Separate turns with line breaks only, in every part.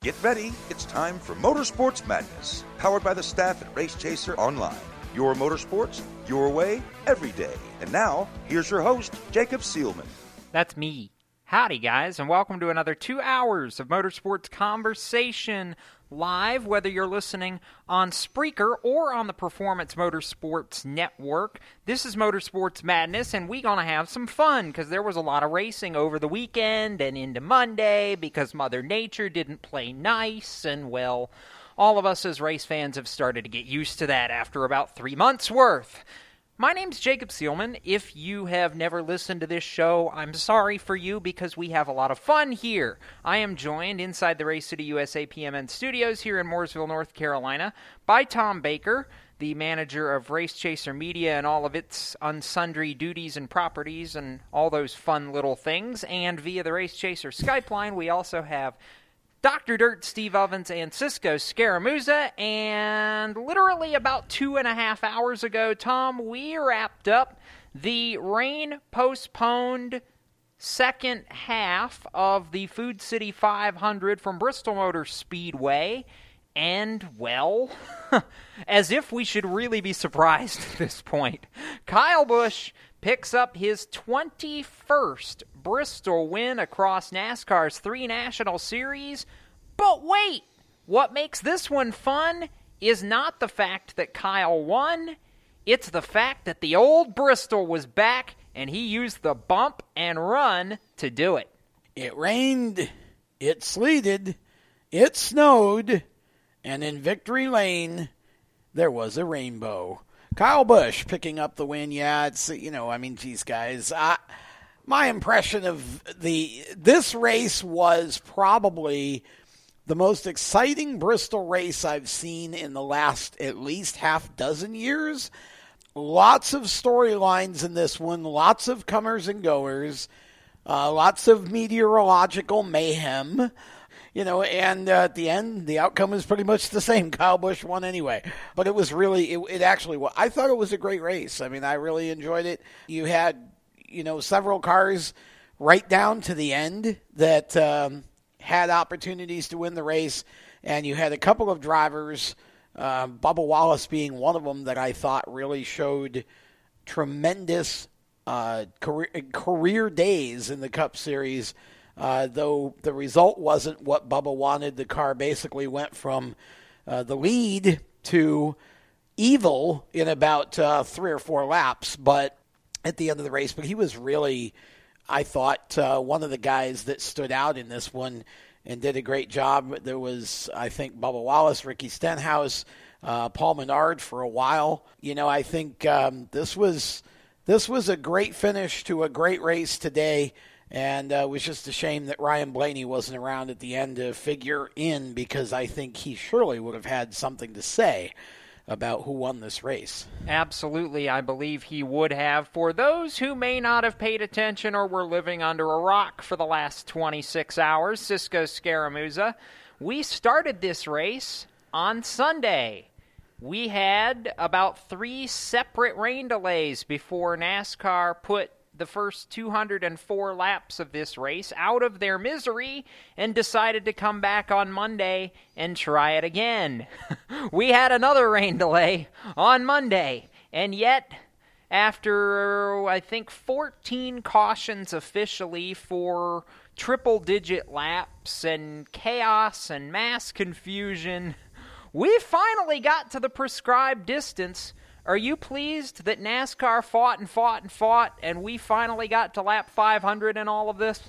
Get ready, it's time for Motorsports Madness, powered by the staff at Race Chaser Online. Your motorsports, your way, every day. And now, here's your host, Jacob Seelman.
That's me. Howdy, guys, and welcome to another two hours of motorsports conversation live, whether you're listening on Spreaker or on the Performance Motorsports Network. This is Motorsports Madness, and we're going to have some fun because there was a lot of racing over the weekend and into Monday because Mother Nature didn't play nice, and well, all of us as race fans have started to get used to that after about three months' worth. My name's Jacob Seelman. If you have never listened to this show, I'm sorry for you because we have a lot of fun here. I am joined inside the Race City USA PMN studios here in Mooresville, North Carolina, by Tom Baker, the manager of Race Chaser Media and all of its unsundry duties and properties and all those fun little things. And via the Race Chaser Skype line, we also have Dr. Dirt, Steve Ovens, and Cisco Scaramuza. And literally about two and a half hours ago, Tom, we wrapped up the rain postponed second half of the Food City 500 from Bristol Motor Speedway. And, well, as if we should really be surprised at this point, Kyle Busch picks up his 21st Bristol win across NASCAR's three national series. But wait, what makes this one fun is not the fact that Kyle won, it's the fact that the old Bristol was back and he used the bump and run to do it.
It rained, it sleeted, it snowed, and in Victory Lane, there was a rainbow. Kyle Busch picking up the win. Yeah, it's you know, I mean, geez, guys, I, my impression of the this race was probably the most exciting Bristol race I've seen in the last at least half dozen years. Lots of storylines in this one, lots of comers and goers, uh, lots of meteorological mayhem you know, and uh, at the end, the outcome is pretty much the same. Kyle Busch won anyway, but it was really, it, it actually. I thought it was a great race. I mean, I really enjoyed it. You had, you know, several cars right down to the end that um, had opportunities to win the race, and you had a couple of drivers, uh, Bubba Wallace being one of them, that I thought really showed tremendous uh, career, career days in the Cup Series. Uh, though the result wasn't what Bubba wanted, the car basically went from uh, the lead to evil in about uh, three or four laps. But at the end of the race, but he was really, I thought, uh, one of the guys that stood out in this one and did a great job. There was, I think, Bubba Wallace, Ricky Stenhouse, uh, Paul Menard for a while. You know, I think um, this was this was a great finish to a great race today. And uh, it was just a shame that Ryan Blaney wasn't around at the end to figure in because I think he surely would have had something to say about who won this race.
Absolutely, I believe he would have. For those who may not have paid attention or were living under a rock for the last 26 hours, Cisco Scaramuza, we started this race on Sunday. We had about three separate rain delays before NASCAR put the first 204 laps of this race out of their misery and decided to come back on Monday and try it again. we had another rain delay on Monday, and yet, after I think 14 cautions officially for triple digit laps and chaos and mass confusion, we finally got to the prescribed distance are you pleased that NASCAR fought and fought and fought, and we finally got to lap 500 in all of this?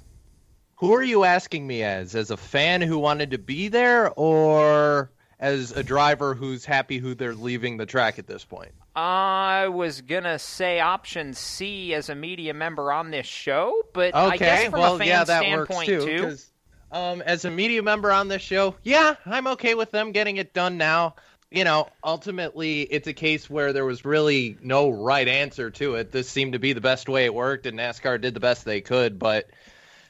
Who are you asking me as? As a fan who wanted to be there, or as a driver who's happy who they're leaving the track at this point?
I was gonna say option C as a media member on this show, but
okay,
I guess from
well,
a fan
yeah, that
standpoint
works too. 'cause, Um, as a media member on this show, yeah, I'm okay with them getting it done now you know, ultimately, it's a case where there was really no right answer to it. This seemed to be the best way it worked, and NASCAR did the best they could. But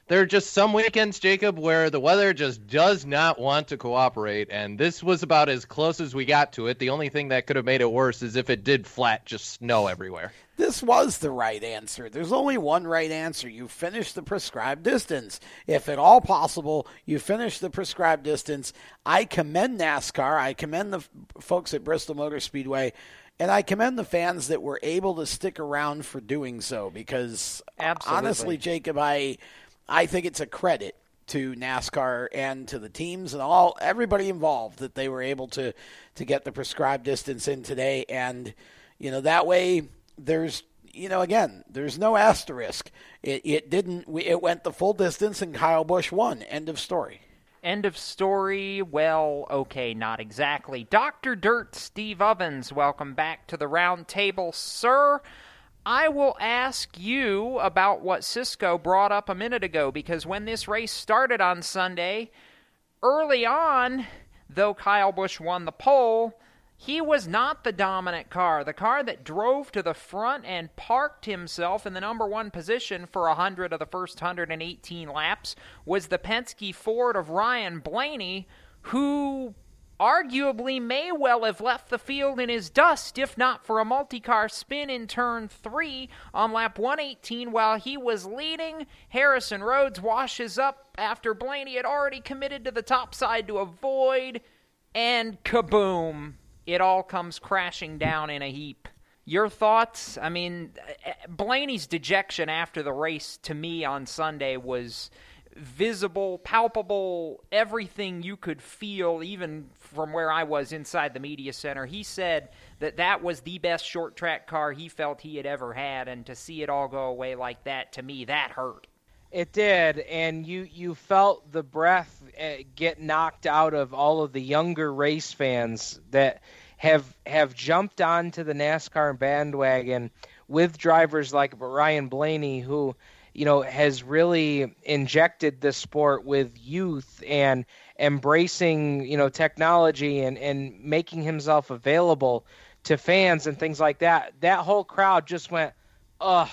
there are just some weekends, Jacob, where the weather just does not want to cooperate, and this was about as close as we got to it. The only thing that could have made it worse is if it did flat, just snow everywhere.
This was the right answer. There's only one right answer. You finish the prescribed distance. If at all possible, you finish the prescribed distance. I commend NASCAR. I commend the folks at Bristol Motor Speedway. And I commend the fans that were able to stick around for doing so because
Absolutely.
honestly, Jacob, I I think it's a credit to NASCAR and to the teams and all everybody involved that they were able to to get the prescribed distance in today and you know that way there's you know again there's no asterisk it it didn't it went the full distance and Kyle Busch won end of story
End of story. Well, okay, not exactly. Dr. Dirt Steve Ovens, welcome back to the round table, sir. I will ask you about what Cisco brought up a minute ago because when this race started on Sunday, early on, though Kyle Busch won the pole, he was not the dominant car. The car that drove to the front and parked himself in the number one position for 100 of the first 118 laps was the Penske Ford of Ryan Blaney, who arguably may well have left the field in his dust if not for a multi car spin in turn three on lap 118 while he was leading. Harrison Rhodes washes up after Blaney had already committed to the top side to avoid, and kaboom! It all comes crashing down in a heap. Your thoughts? I mean, Blaney's dejection after the race to me on Sunday was visible, palpable, everything you could feel, even from where I was inside the media center. He said that that was the best short track car he felt he had ever had, and to see it all go away like that, to me, that hurt.
It did, and you you felt the breath uh, get knocked out of all of the younger race fans that have have jumped onto the NASCAR bandwagon with drivers like Ryan Blaney, who you know has really injected the sport with youth and embracing you know technology and and making himself available to fans and things like that. That whole crowd just went, "Ugh,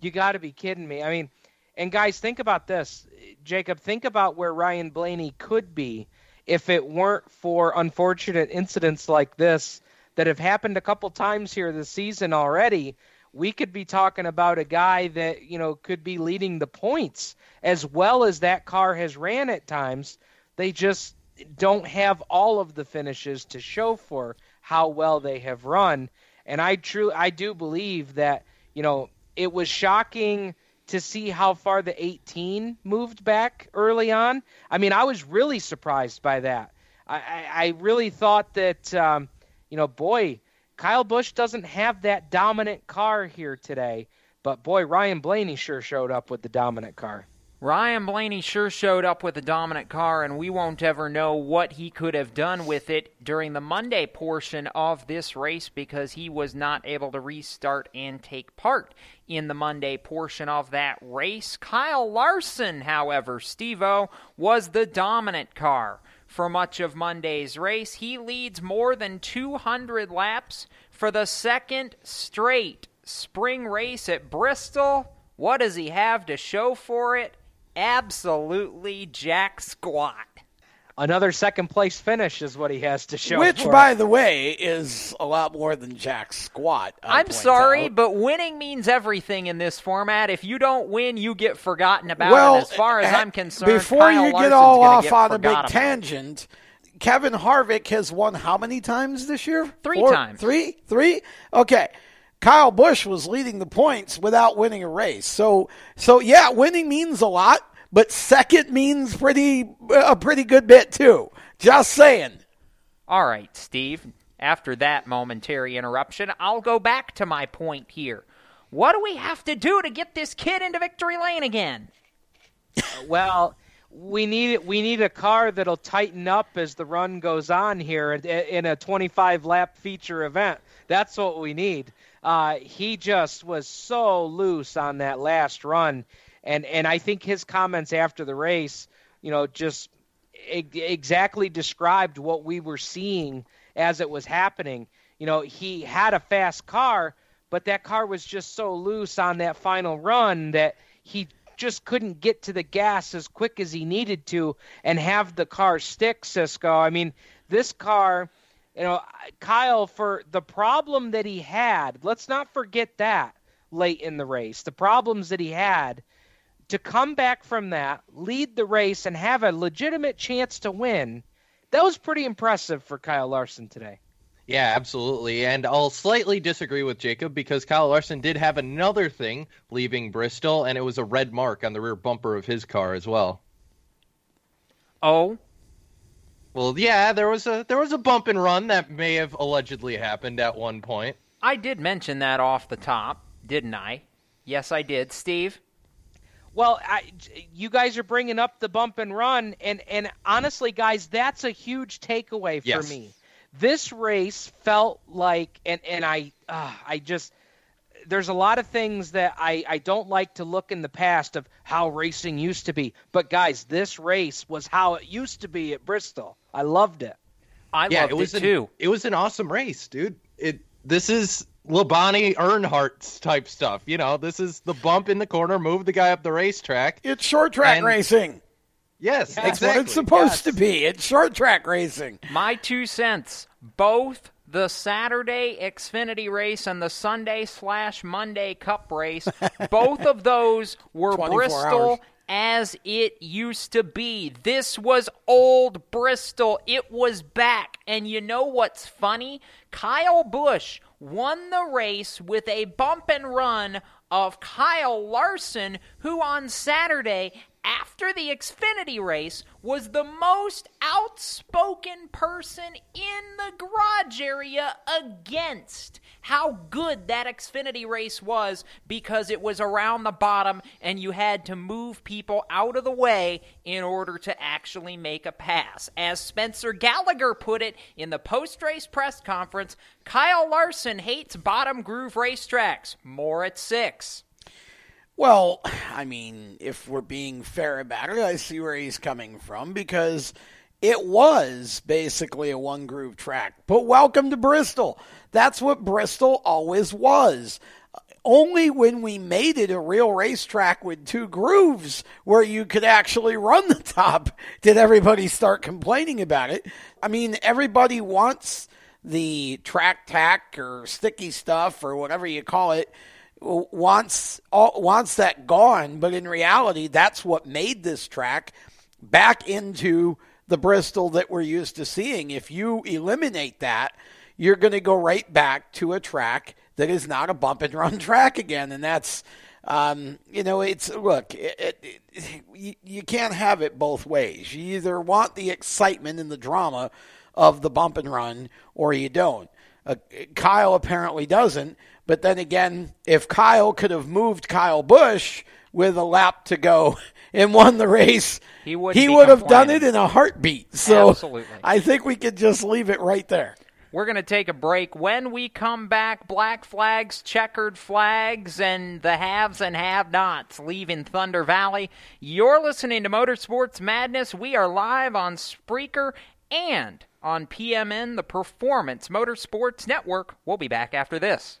you got to be kidding me!" I mean and guys, think about this. Jacob, think about where Ryan Blaney could be if it weren't for unfortunate incidents like this that have happened a couple times here this season already. We could be talking about a guy that, you know, could be leading the points as well as that car has ran at times. They just don't have all of the finishes to show for how well they have run. And I true I do believe that, you know, it was shocking to see how far the 18 moved back early on. I mean, I was really surprised by that. I, I, I really thought that, um, you know, boy, Kyle Busch doesn't have that dominant car here today. But boy, Ryan Blaney sure showed up with the dominant car.
Ryan Blaney sure showed up with a dominant car, and we won't ever know what he could have done with it during the Monday portion of this race because he was not able to restart and take part in the Monday portion of that race. Kyle Larson, however, Stevo, was the dominant car for much of Monday's race. He leads more than 200 laps for the second straight spring race at Bristol. What does he have to show for it? Absolutely jack squat.
Another second place finish is what he has to show.
Which,
for
by
it.
the way, is a lot more than Jack Squat. I
I'm sorry,
out.
but winning means everything in this format. If you don't win, you get forgotten about.
well,
as far as
eh,
I'm concerned,
before
Kyle
you get
Larson's
all off
get
on a big
about.
tangent, Kevin Harvick has won how many times this year?
Three
Four?
times.
Three? Three? Okay. Kyle Busch was leading the points without winning a race. So, so yeah, winning means a lot, but second means pretty a pretty good bit too. Just saying.
All right, Steve. After that momentary interruption, I'll go back to my point here. What do we have to do to get this kid into victory lane again?
Well, we need we need a car that'll tighten up as the run goes on here in, in a 25 lap feature event. That's what we need. Uh, he just was so loose on that last run, and and I think his comments after the race, you know, just e- exactly described what we were seeing as it was happening. You know, he had a fast car, but that car was just so loose on that final run that he just couldn't get to the gas as quick as he needed to and have the car stick, Cisco. I mean, this car, you know, Kyle, for the problem that he had, let's not forget that late in the race, the problems that he had to come back from that, lead the race, and have a legitimate chance to win, that was pretty impressive for Kyle Larson today.
Yeah, absolutely. And I'll slightly disagree with Jacob because Kyle Larson did have another thing leaving Bristol, and it was a red mark on the rear bumper of his car as well.
Oh,
Well, yeah, there was a there was a bump and run that may have allegedly happened at one point.
I did mention that off the top, didn't I? Yes, I did. Steve?
Well, I, you guys are bringing up the bump and run, and and honestly, guys, that's a huge takeaway for
Yes.
me. This race felt like, and and I, uh, I just, there's a lot of things that I I don't like to look in the past of how racing used to be, but guys, this race was how it used to be at Bristol. I loved it.
I
yeah,
loved
it was
it
an,
too.
It was an awesome race, dude. It this is Labonte Earnhardt type stuff. You know, this is the bump in the corner, move the guy up the racetrack.
It's short track
And-
racing.
Yes,
That's
exactly.
what it's supposed
yes.
to be. It's short track racing.
My two cents. Both the Saturday Xfinity race and the Sunday slash Monday Cup race, both of those were Bristol
hours.
As it used to be. This was old Bristol. It was back. And you know what's funny? Kyle Busch won the race with a bump and run of Kyle Larson, who on Saturday after the Xfinity race was the most outspoken person in the garage area against how good that Xfinity race was because it was around the bottom and you had to move people out of the way in order to actually make a pass. As Spencer Gallagher put it in the post race press conference, Kyle Larson hates bottom groove racetracks. More at six.
Well, I mean, if we're being fair about it, I see where he's coming from because it was basically a one groove track. But welcome to Bristol. That's what Bristol always was. Only when we made it a real racetrack with two grooves where you could actually run the top did everybody start complaining about it. I mean, everybody wants the track tack or sticky stuff or whatever you call it wants wants that gone, but in reality, that's what made this track back into the Bristol that we're used to seeing. If you eliminate that, you're going to go right back to a track that is not a bump and run track again, and that's. Um, you know, it's look, it, it, it, you, you can't have it both ways. You either want the excitement and the drama of the bump and run, or you don't. Uh, Kyle apparently doesn't. But then again, if Kyle could have moved Kyle Busch with a lap to go and won the race,
He wouldn't be
would have done it in a heartbeat. So
Absolutely.
I think we could just leave it right there.
We're going to take a break. When we come back, black flags, checkered flags, and the haves and have nots leaving Thunder Valley. You're listening to Motorsports Madness. We are live on Spreaker and on PMN, the Performance Motorsports Network. We'll be back after this.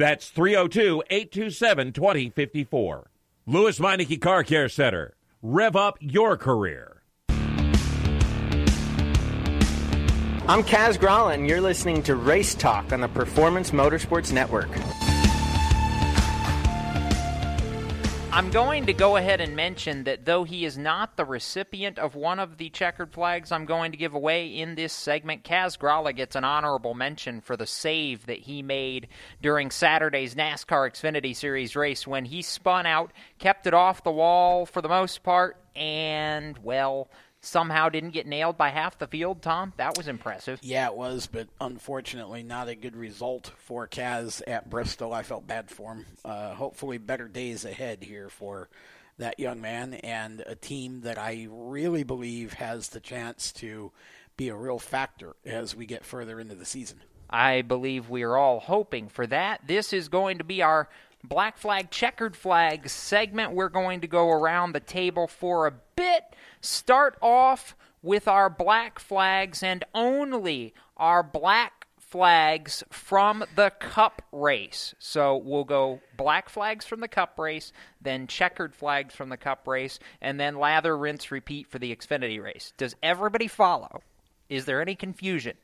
That's 302 827 2054. Lewes Meineke Car Care Center. Rev up your career.
I'm Kaz and you're listening to Race Talk on the Performance Motorsports Network.
I'm going to go ahead and mention that though he is not the recipient of one of the checkered flags I'm going to give away in this segment, Kaz Grala gets an honorable mention for the save that he made during Saturday's NASCAR Xfinity Series race when he spun out, kept it off the wall for the most part, and, well, somehow didn't get nailed by half the field, Tom. That was impressive.
Yeah, it was, but unfortunately, not a good result for Kaz at Bristol. I felt bad for him. Uh, hopefully, better days ahead here for that young man and a team that I really believe has the chance to be a real factor as we get further into the season.
I believe we are all hoping for that. This is going to be our black flag, checkered flag segment. We're going to go around the table for a bit start off with our black flags and only our black flags from the cup race. So we'll go black flags from the cup race, then checkered flags from the cup race, and then lather, rinse, repeat for the Xfinity race. Does everybody follow? Is there any confusion?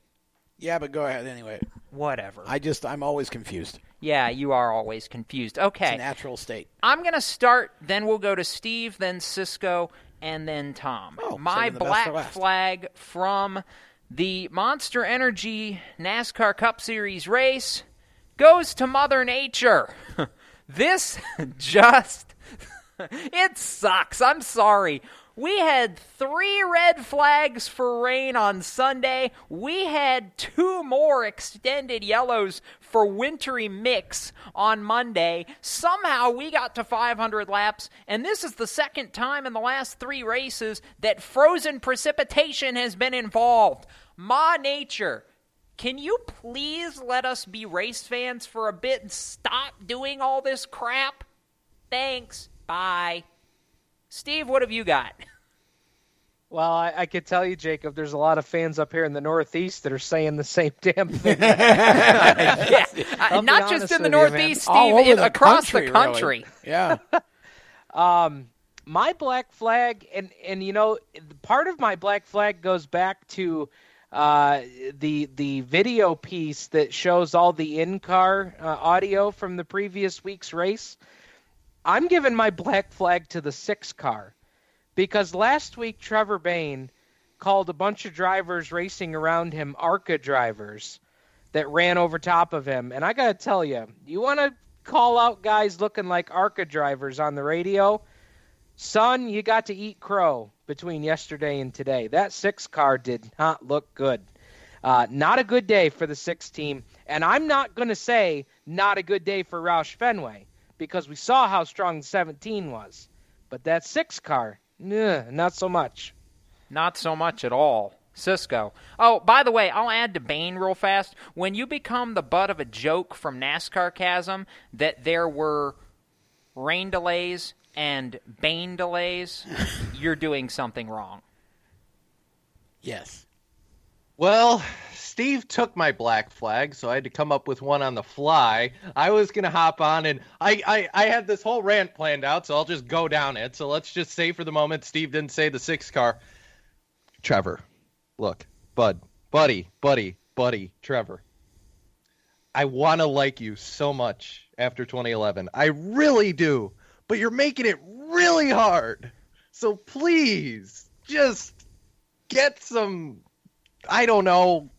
Yeah, but go ahead anyway.
Whatever.
I just I'm always confused.
Yeah, you are always confused. Okay.
It's a natural state.
I'm going to start, then we'll go to Steve, then Cisco, and then Tom.
Oh,
My
saving the best
black flag from the Monster Energy NASCAR Cup Series race goes to Mother Nature. this just it sucks. I'm sorry. We had three red flags for rain on Sunday. We had two more extended yellows for wintry mix on Monday. Somehow we got to 500 laps, and this is the second time in the last three races that frozen precipitation has been involved. Ma Nature, can you please let us be race fans for a bit and stop doing all this crap? Thanks. Bye. Steve, what have you got?
Well, I, I could tell you, Jacob, there's a lot of fans up here in the Northeast that are saying the same damn thing.
yeah,
I'll
not just in the
with you.
Northeast, Steve,
All over
in-
the
across
country,
the country.
really. Yeah.
Um, my black flag, and and you know, part of my black flag goes back to uh, the the video piece that shows all the in car uh, audio from the previous week's race. I'm giving my black flag to the six car because last week Trevor Bayne called a bunch of drivers racing around him ARCA drivers that ran over top of him. And I got to tell you, you want to call out guys looking like ARCA drivers on the radio? Son, you got to eat crow between yesterday and today. That six car did not look good. Uh, not a good day for the six team. And I'm not going to say not a good day for Roush Fenway because we saw how strong the 17 was. But that six car, nah, not so much.
Not so much at all. Cisco. Oh, by the way, I'll add to Bayne real fast. When you become the butt of a joke from NASCAR Casm that there were rain delays and Bayne delays, you're doing something wrong.
Yes.
Well, Steve took my black flag, so I had to come up with one on the fly. I was gonna hop on, and I, I, I had this whole rant planned out, so I'll just go down it. So let's just say for the moment, Steve didn't say the six car. Trevor, look, bud, buddy, buddy, buddy, Trevor. I want to like you so much after 2011. I really do, but you're making it really hard. So please, just get some I don't know.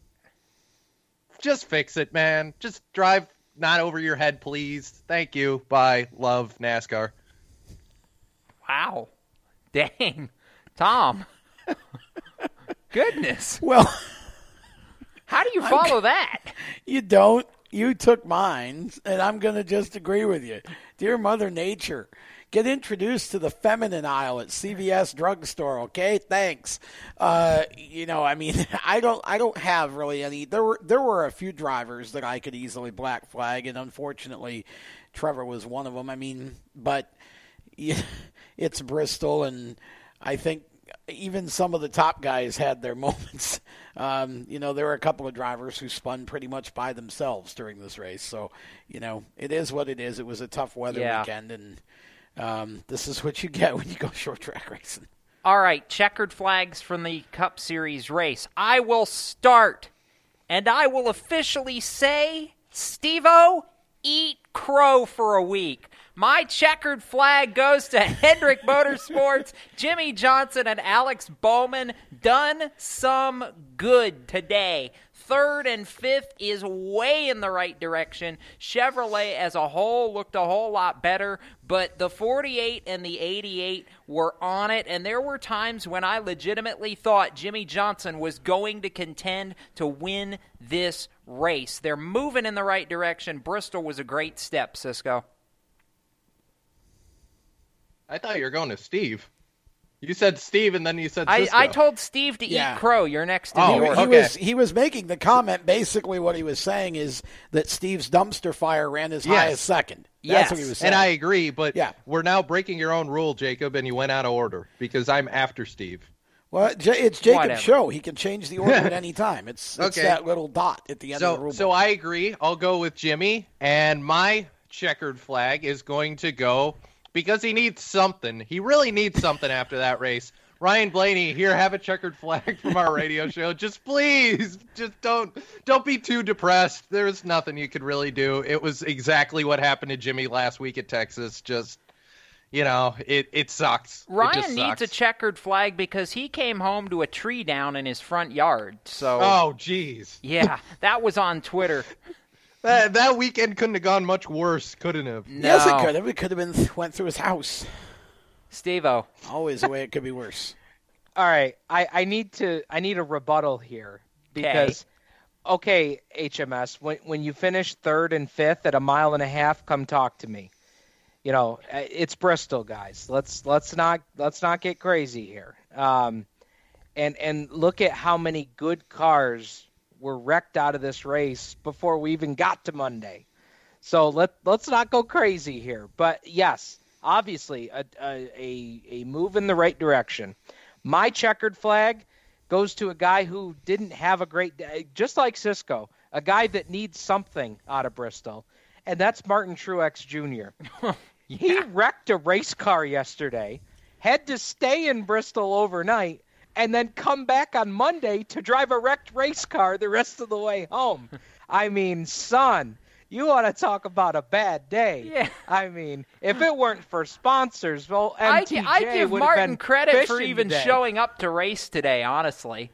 Just fix it, man. Just drive not over your head, please. Thank you. Bye. Love NASCAR.
Wow. Dang. Tom. Goodness.
Well,
how do you follow that?
You don't. You took mine, and I'm going to just agree with you. Dear Mother Nature, get introduced to the feminine aisle at CVS drugstore. Okay, thanks. Uh, you know, I mean, I don't, I don't have really any. There were, there were a few drivers that I could easily black flag, and unfortunately, Trevor was one of them. I mean, but yeah, it's Bristol, and I think even some of the top guys had their moments. Um, you know, there were a couple of drivers who spun pretty much by themselves during this race. So, you know, it is what it is. It was a tough weather
Yeah.
weekend, and um, this is what you get when you go short track racing.
All right, checkered flags from the Cup Series race. I will start, and I will officially say, Stevo, eat crow for a week. My checkered flag goes to Hendrick Motorsports, Jimmie Johnson, and Alex Bowman. Done some good today. Third and fifth is way in the right direction. Chevrolet as a whole looked a whole lot better, but the 48 and the 88 were on it, and there were times when I legitimately thought Jimmie Johnson was going to contend to win this race. They're moving in the right direction. Bristol was a great step, Cisco.
I thought you were going to Steve. You said Steve, and then you said
I,
Cisco.
I told Steve to
Yeah.
eat crow. You're next in
Oh,
the order.
He
Okay.
was he was making the comment. Basically, what he was saying is that Steve's dumpster fire ran as high as second. That's what he
Yes.
was saying.
and I agree, but
Yeah.
we're now breaking your own rule, Jacob, and you went out of order because I'm after Steve.
well, J- it's Jacob's
Whatever.
show. He can change the order at any time. It's, it's
Okay.
that little dot at the end of the
So,
rule.
so
book.
I agree. I'll go with Jimmy, and my checkered flag is going to go because he needs something. He really needs something after that race. Ryan Blaney, here, have a checkered flag from our radio show. Just please, just don't don't be too depressed. There's nothing you could really do. It was exactly what happened to Jimmy last week at Texas. Just you know, it it sucks. It
Ryan
just
needs a checkered flag because he came home to a tree down in his front yard. So,
Oh, jeez.
yeah, that was on Twitter.
That, that weekend couldn't have gone much worse, couldn't have?
No.
yes, it could have. It could have been went through his house.
Steve-O.
Always the way it could be worse.
All right, I, I need to I need a rebuttal here because okay, HMS, when when you finish third and fifth at a mile and a half, come talk to me. You know, uh, it's Bristol, guys. Let's let's not let's not get crazy here. Um, and and look at how many good cars were wrecked out of this race before we even got to Monday. So let let's not go crazy here. But yes, obviously a a, a, a move in the right direction. My checkered flag goes to a guy who didn't have a great day, just like Cisco, a guy that needs something out of Bristol, and that's Martin Truex Jr. He wrecked a race car yesterday, had to stay in Bristol overnight, and then come back on Monday to drive a wrecked race car the rest of the way home. I mean, son, you want to talk about a bad day?
Yeah.
I mean, if it weren't for sponsors, well,
I,
MTJ
I give
would have
Martin credit for even
today.
showing up to race today, honestly.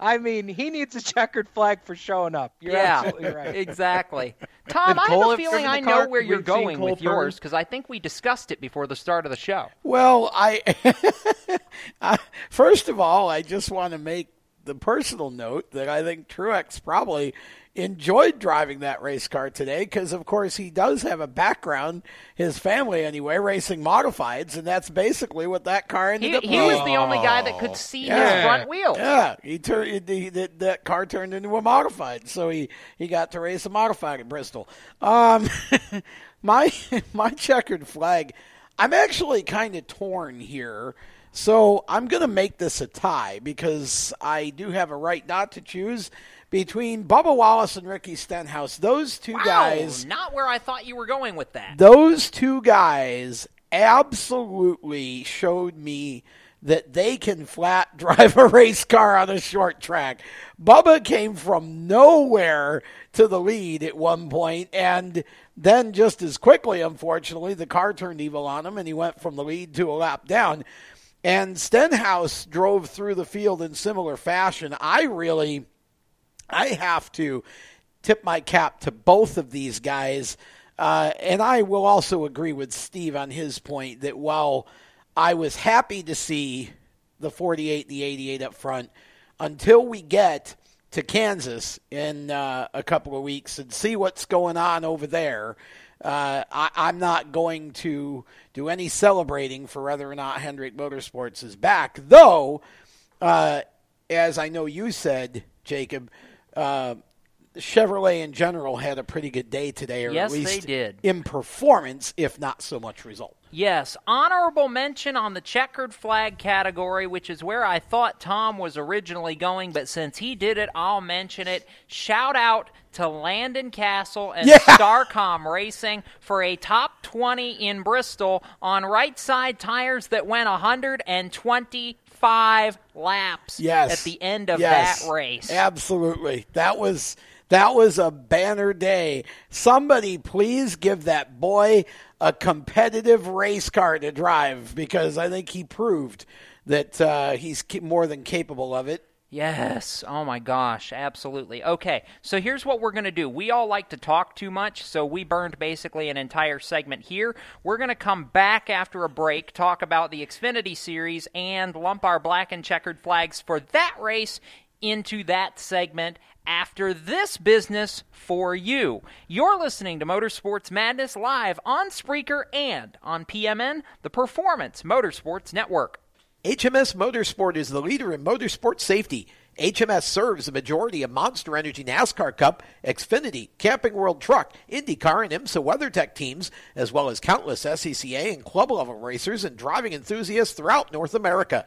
I mean, he needs a checkered flag for showing up. You're
yeah,
absolutely right.
exactly. Tom, I have a feeling I know
car?
where you're going
Cole
with yours because I think we discussed it before the start of the show.
Well, I, I first of all, I just want to make the personal note that I think Truex probably enjoyed driving that race car today because, of course, he does have a background, his family anyway, racing modifieds, and that's basically what that car ended
He,
up
he
being.
was the only guy that could see
Yeah.
his front wheel.
Yeah, he turned he, that, that car turned into a modified, so he he got to race a modified at Bristol. Um, my my checkered flag. I'm actually kind of torn here, so I'm going to make this a tie because I do have a right not to choose between Bubba Wallace and Ricky Stenhouse. Those two
Wow,
guys
not where I thought you were going with that.
those two guys absolutely showed me that they can flat drive a race car on a short track. Bubba came from nowhere to the lead at one point, and then just as quickly, unfortunately, the car turned evil on him, and he went from the lead to a lap down. And Stenhouse drove through the field in similar fashion. I really, I have to tip my cap to both of these guys. Uh, and I will also agree with Steve on his point that while I was happy to see the 48, the 88 up front, until we get to Kansas in uh, a couple of weeks and see what's going on over there, uh, I, I'm not going to do any celebrating for whether or not Hendrick Motorsports is back. Though, uh, as I know you said, Jacob, uh, Chevrolet in general had a pretty good day today, or
Yes,
at
they
least
did.
in performance, if not so much result.
Yes, honorable mention on the checkered flag category, which is where I thought Tom was originally going, but since he did it, I'll mention it. Shout out to Landon Cassill and
Yeah.
Starcom Racing for a top 20 in Bristol on right side tires that went 125 laps
Yes.
at the end of
Yes.
that race.
Absolutely. That was that was a banner day. Somebody please give that boy a competitive race car to drive because I think he proved that uh, he's more than capable of it.
Yes. Oh my gosh. Absolutely. Okay. So here's what we're going to do. We all like to talk too much, so we burned basically an entire segment here. We're going to come back after a break, talk about the Xfinity Series, and lump our black and checkered flags for that race into that segment after this business for you. You're listening to Motorsports Madness live on Spreaker and on PMN, the Performance Motorsports Network.
HMS Motorsport is the leader in motorsport safety. HMS serves the majority of Monster Energy NASCAR Cup, Xfinity, Camping World Truck, IndyCar, and IMSA WeatherTech teams, as well as countless SCCA and club level racers and driving enthusiasts throughout North America.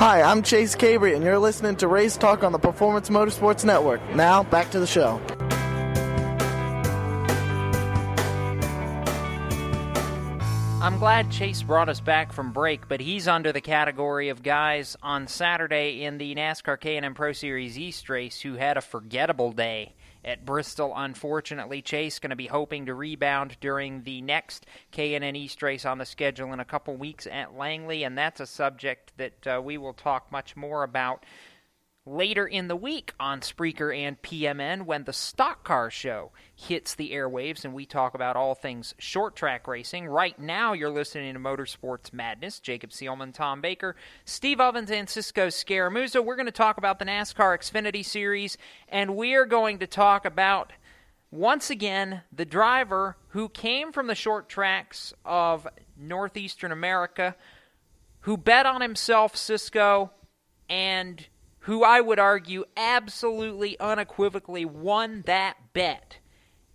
Hi, I'm Chase Cabre, and you're listening to Race Talk on the Performance Motorsports Network. Now, back to the show.
I'm glad Chase brought us back from break, but he's under the category of guys on Saturday in the NASCAR K&N Pro Series East race who had a forgettable day at Bristol. Unfortunately, Chase going to be hoping to rebound during the next K&N East race on the schedule in a couple weeks at Langley, and that's a subject that uh, we will talk much more about later in the week on Spreaker and PMN when the Stock Car Show hits the airwaves and we talk about all things short track racing. Right now, you're listening to Motorsports Madness. Jacob Seelman, Tom Baker, Steve Ovens, and Cisco Scaramuzza. We're going to talk about the NASCAR Xfinity Series, and we are going to talk about once again the driver who came from the short tracks of northeastern America, who bet on himself, Cisco, and who I would argue absolutely unequivocally won that bet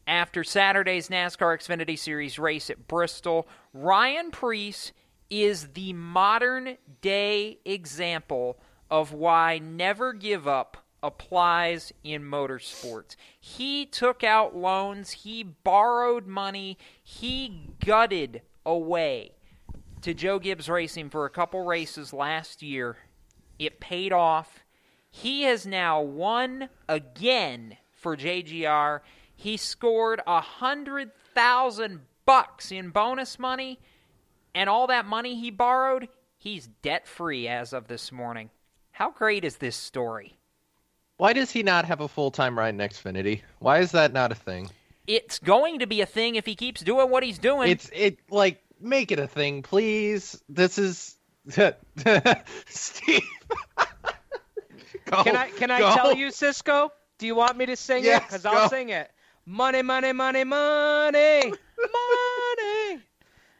after Saturday's NASCAR Xfinity Series race at Bristol. Ryan Preece is the modern day example of why never give up applies in motorsports. He took out loans, he borrowed money, he gutted away to Joe Gibbs Racing for a couple races last year. It paid off he has now won again for JGR. He scored a hundred thousand bucks in bonus money, and all that money he borrowed, he's debt free as of this morning. How great is this story?
Why does he not have a full time ride in Xfinity? Why is that not a thing?
It's going to be a thing if he keeps doing what he's doing.
It's it like make it a thing, please. This is Steve.
Go, can I can I go. tell you, Cisco? Do you want me to sing yes, it? Because I'll sing it. Money, money, money, money, money.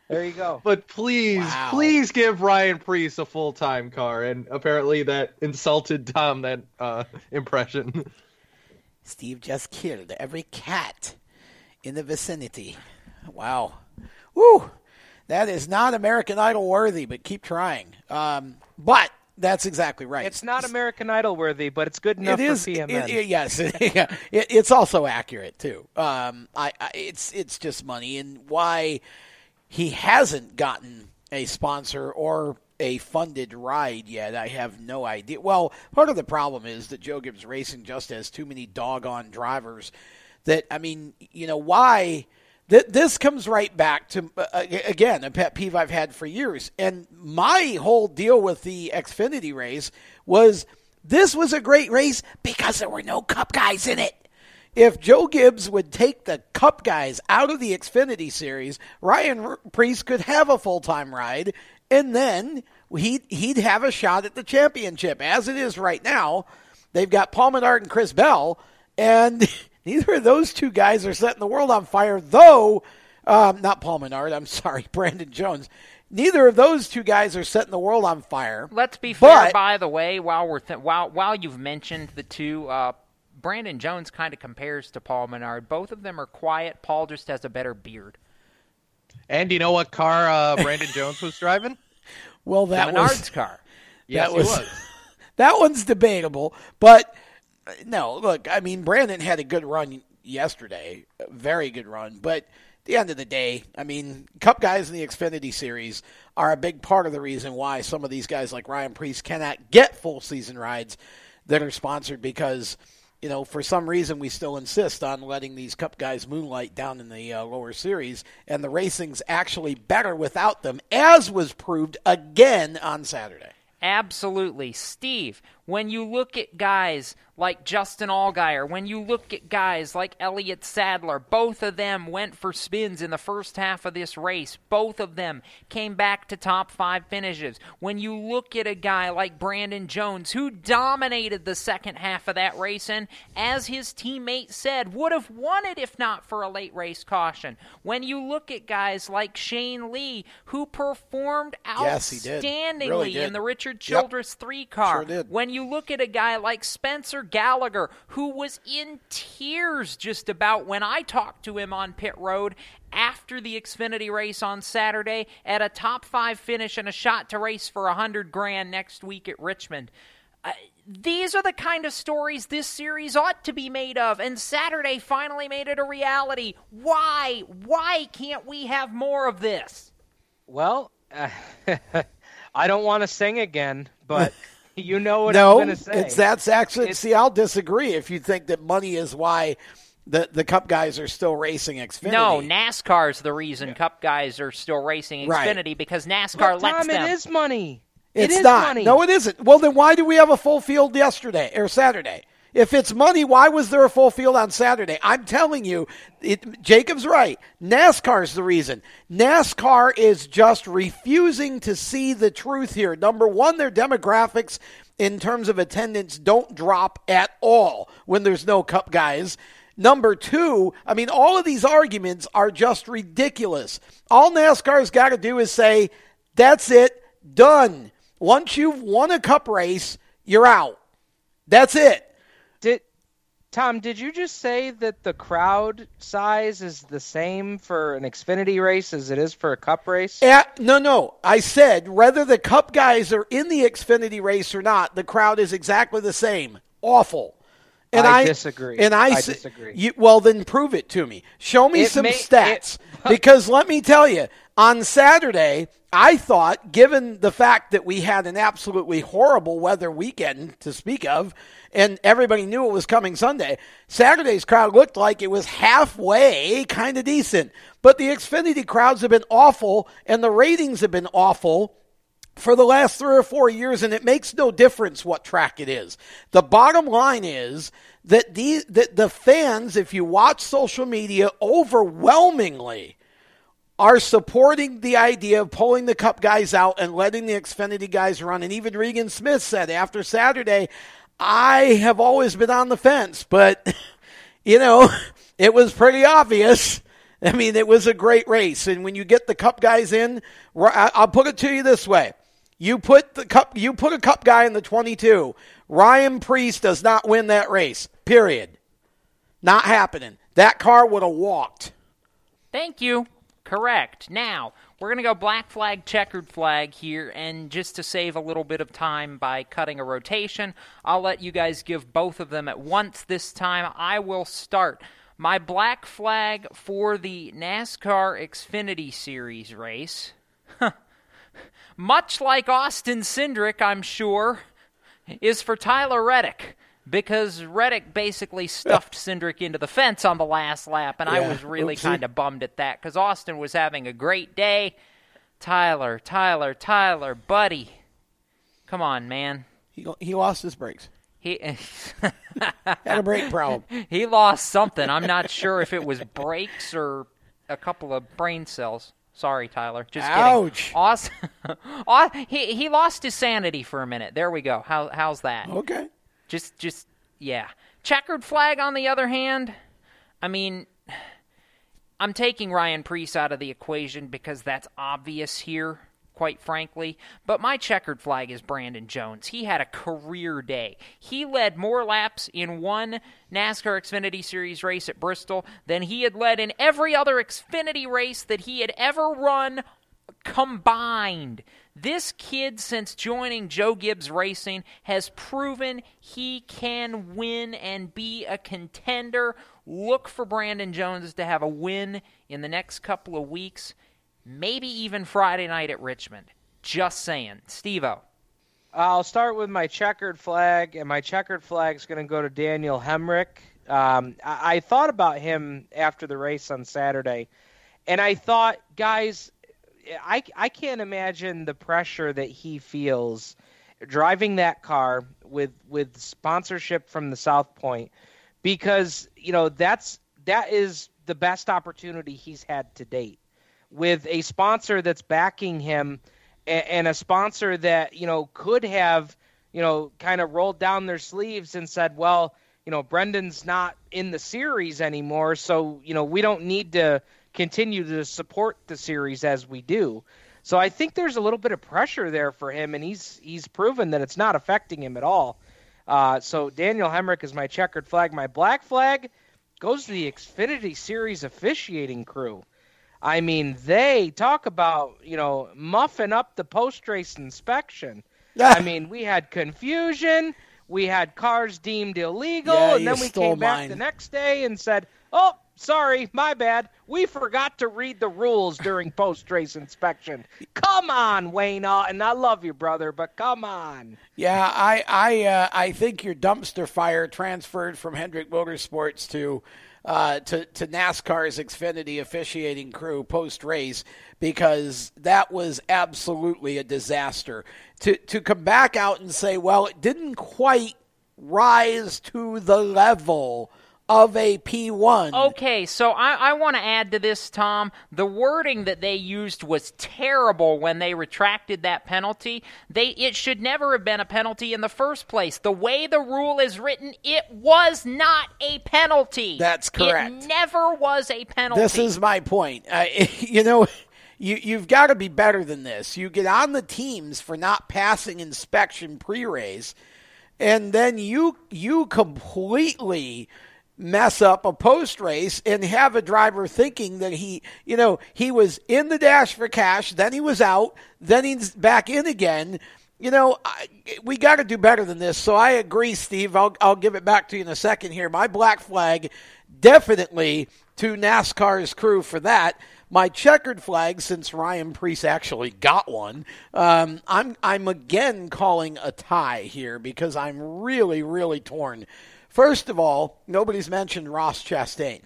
There you go.
But please, wow. please give Ryan Preece a full time car. And apparently that insulted Tom that uh, impression.
Steve just killed every cat in the vicinity. Wow. Woo! That is not American Idol worthy, but keep trying. Um, but that's exactly right.
It's not American Idol worthy, but it's good enough
it is,
for PMN.
It, it, yes, yeah, it's also accurate too. Um, I, I, it's it's just money, and why he hasn't gotten a sponsor or a funded ride yet, I have no idea. Well, part of the problem is that Joe Gibbs Racing just has too many doggone drivers. That I mean, you know, why? Th- this comes right back to uh, again a pet peeve I've had for years, and my whole deal with the Xfinity race was this was a great race because there were no Cup guys in it. If Joe Gibbs would take the Cup guys out of the Xfinity series, Ryan Preece could have a full time ride, and then he'd he'd have a shot at the championship. As it is right now, they've got Paul Menard and Chris Bell, and Neither of those two guys are setting the world on fire, though. Um, not Paul Menard. I'm sorry, Brandon Jones. Neither of those two guys are setting the world on fire.
Let's be fair. by the way, while we're th- while while you've mentioned the two, uh, Brandon Jones kind of compares to Paul Menard. Both of them are quiet. Paul just has a better beard.
And you know what car uh, Brandon Jones was driving?
Well, that
the Menard's
was
car.
Yes,
that was,
was.
that one's debatable, but no, look, I mean, Brandon had a good run yesterday, very good run, but at the end of the day, I mean, Cup guys in the Xfinity Series are a big part of the reason why some of these guys like Ryan Preece cannot get full season rides that are sponsored because, you know, for some reason we still insist on letting these Cup guys moonlight down in the uh, lower series, and the racing's actually better without them, as was proved again on Saturday.
Absolutely. Steve, when you look at guys like Justin Allgaier, when you look at guys like Elliott Sadler, both of them went for spins in the first half of this race. Both of them came back to top five finishes. When you look at a guy like Brandon Jones, who dominated the second half of that race and, as his teammate said, would have won it if not for a late race caution. When you look at guys like Shane Lee, who performed
Yes,
outstandingly
Really did.
in the Richard
Yep.
Childress three car.
Sure did.
When you look at a guy like Spencer Gallagher, who was in tears just about when I talked to him on pit road after the Xfinity race on Saturday at a top five finish and a shot to race for a hundred grand next week at Richmond. Uh, these are the kind of stories this series ought to be made of, and Saturday finally made it a reality. Why? Why can't we have more of this?
Well, uh, I don't want to sing again, but you know what
no,
I'm going to say.
it's that's actually.
It's-
see, I'll disagree if you think that money is why the the Cup guys are still racing Xfinity.
No, NASCAR's the reason Cup guys are still racing
Right.
Xfinity because NASCAR
But
lets
Tom,
them.
it is money.
It's
it is
not.
money.
No, it isn't. Well, then why do we have a full field yesterday or Saturday? If it's money, why was there a full field on Saturday? I'm telling you, it, Jacob's right. NASCAR's the reason. NASCAR is just refusing to see the truth here. Number one, their demographics in terms of attendance don't drop at all when there's no cup guys. Number two, I mean, all of these arguments are just ridiculous. All NASCAR's got to do is say, that's it, done. Once you've won a cup race, you're out. That's it.
Tom? Did you just say that the crowd size is the same for an Xfinity race as it is for a Cup race?
Eh, no, no. I said whether the cup guys are in the Xfinity race or not, the crowd is exactly the same. Awful. And
I
I,
disagree.
And I
disagree.
You, well, then prove it to me. Show me
It
some
may-
stats.
it-
because let me tell you, on Saturday, I thought, given the fact that we had an absolutely horrible weather weekend to speak of, and everybody knew it was coming Sunday, Saturday's crowd looked like it was halfway kind of decent. But the Xfinity crowds have been awful, and the ratings have been awful for the last three or four years, and it makes no difference what track it is. The bottom line is that the that the fans, if you watch social media, overwhelmingly are supporting the idea of pulling the Cup guys out and letting the Xfinity guys run. And even Regan Smith said after Saturday, I have always been on the fence, but you know, it was pretty obvious. I mean, it was a great race, and when you get the Cup guys in, I'll put it to you this way: you put the Cup, you put a Cup guy in the twenty-two. Ryan Preece does not win that race. Period. Not happening. That car would have walked.
Thank you. Correct. Now, we're going to go black flag, checkered flag here, and just to save a little bit of time by cutting a rotation, I'll let you guys give both of them at once this time. I will start. My black flag for the NASCAR Xfinity Series race, much like Austin Cindric, I'm sure, is for Tyler Reddick. Because Reddick basically stuffed Cindric into the fence on the last lap, and I was really kind of bummed at that because Austin was having a great day. Tyler, Tyler, Tyler, buddy. Come on, man.
He, he lost his brakes.
He
Had a brake problem.
He lost something. I'm not sure if it was brakes or a couple of brain cells. Sorry, Tyler. Just
Ouch.
kidding. Austin, Au- he he lost his sanity for a minute. There we go. How how's that?
Okay.
Just just yeah. Checkered flag on the other hand, I mean I'm taking Ryan Preece out of the equation because that's obvious here, quite frankly. But my checkered flag is Brandon Jones. He had a career day. He led more laps in one NASCAR Xfinity Series race at Bristol than he had led in every other Xfinity race that he had ever run combined. This kid, since joining Joe Gibbs Racing, has proven he can win and be a contender. Look for Brandon Jones to have a win in the next couple of weeks, maybe even Friday night at Richmond. Just saying. Steve.
I'll start with my checkered flag, and my checkered flag is going to go to Daniel Hemric. Um, I, I thought about him after the race on Saturday, and I thought, guys, I, I can't imagine the pressure that he feels driving that car with with sponsorship from the South Point because you know that's that is the best opportunity he's had to date. With a sponsor that's backing him and, and a sponsor that you know could have you know kind of rolled down their sleeves and said well you know Brendan's not in the series anymore so you know we don't need to continue to support the series as we do. So I think there's a little bit of pressure there for him and he's he's proven that it's not affecting him at all. Uh, so Daniel Hemric is my checkered flag. My black flag goes to the Xfinity Series officiating crew. I mean, they talk about, you know, muffing up the post race inspection. I mean, we had confusion, we had cars deemed illegal,
Yeah,
and then we came back the next day and said, oh, sorry, my bad. We forgot to read the rules during post race inspection. Come on, Wayne Auton. I love you, brother, but come on.
Yeah, I I uh, I think your dumpster fire transferred from Hendrick Motorsports to uh, to to NASCAR's Xfinity officiating crew post race because that was absolutely a disaster. To to come back out and say, well, it didn't quite rise to the level of a P1.
Okay, so I, I want to add to this, Tom. The wording that they used was terrible when they retracted that penalty. They it should never have been a penalty in the first place. The way the rule is written, it was not a penalty.
That's correct.
It never was a penalty.
This is my point. Uh, you know, you you've got to be better than this. You get on the teams for not passing inspection pre-race, and then you you completely mess up a post race and have a driver thinking that he, you know, he was in the dash for cash, then he was out, then he's back in again. You know, I, we got to do better than this. So I agree, Steve. I'll I'll give it back to you in a second here. My black flag definitely to NASCAR's crew for that. My checkered flag, since Ryan Preece actually got one, um, I'm I'm again calling a tie here because I'm really really torn. First of all, nobody's mentioned Ross Chastain.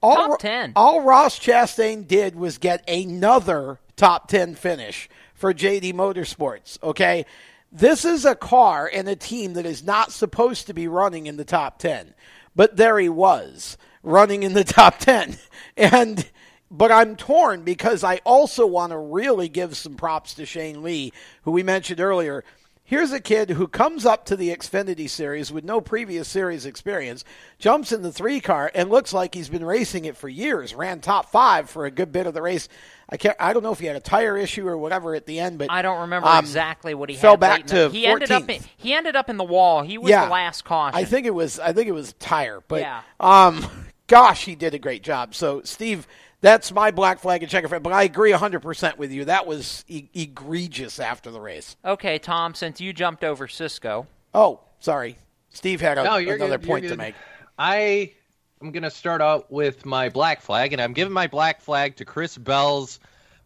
All,
Top 10.
All Ross Chastain did was get another top 10 finish for JD Motorsports, okay? This is a car and a team that is not supposed to be running in the top 10. But there he was, running in the top 10. And but I'm torn because I also want to really give some props to Shane Lee, who we mentioned earlier. Here's a kid who comes up to the Xfinity series with no previous series experience, jumps in the three car, and looks like he's been racing it for years. Ran top five for a good bit of the race. I can't. I don't know if he had a tire issue or whatever at the end, but
I don't remember
um,
exactly what he
fell
had.
back to
he ended up in, he ended up in the wall. He was
yeah,
the last caution.
I think it was. I think it was tire, but
Yeah.
um, gosh, he did a great job. So, Steve, that's my black flag and checker flag. But I agree 100% with you. That was e- egregious after the race.
Okay, Tom, since you jumped over Cisco.
Oh, sorry. Steve had a,
No, you're
another
good, you're
point to
good.
make.
I am going to start out with my black flag, and I'm giving my black flag to Chris Bell's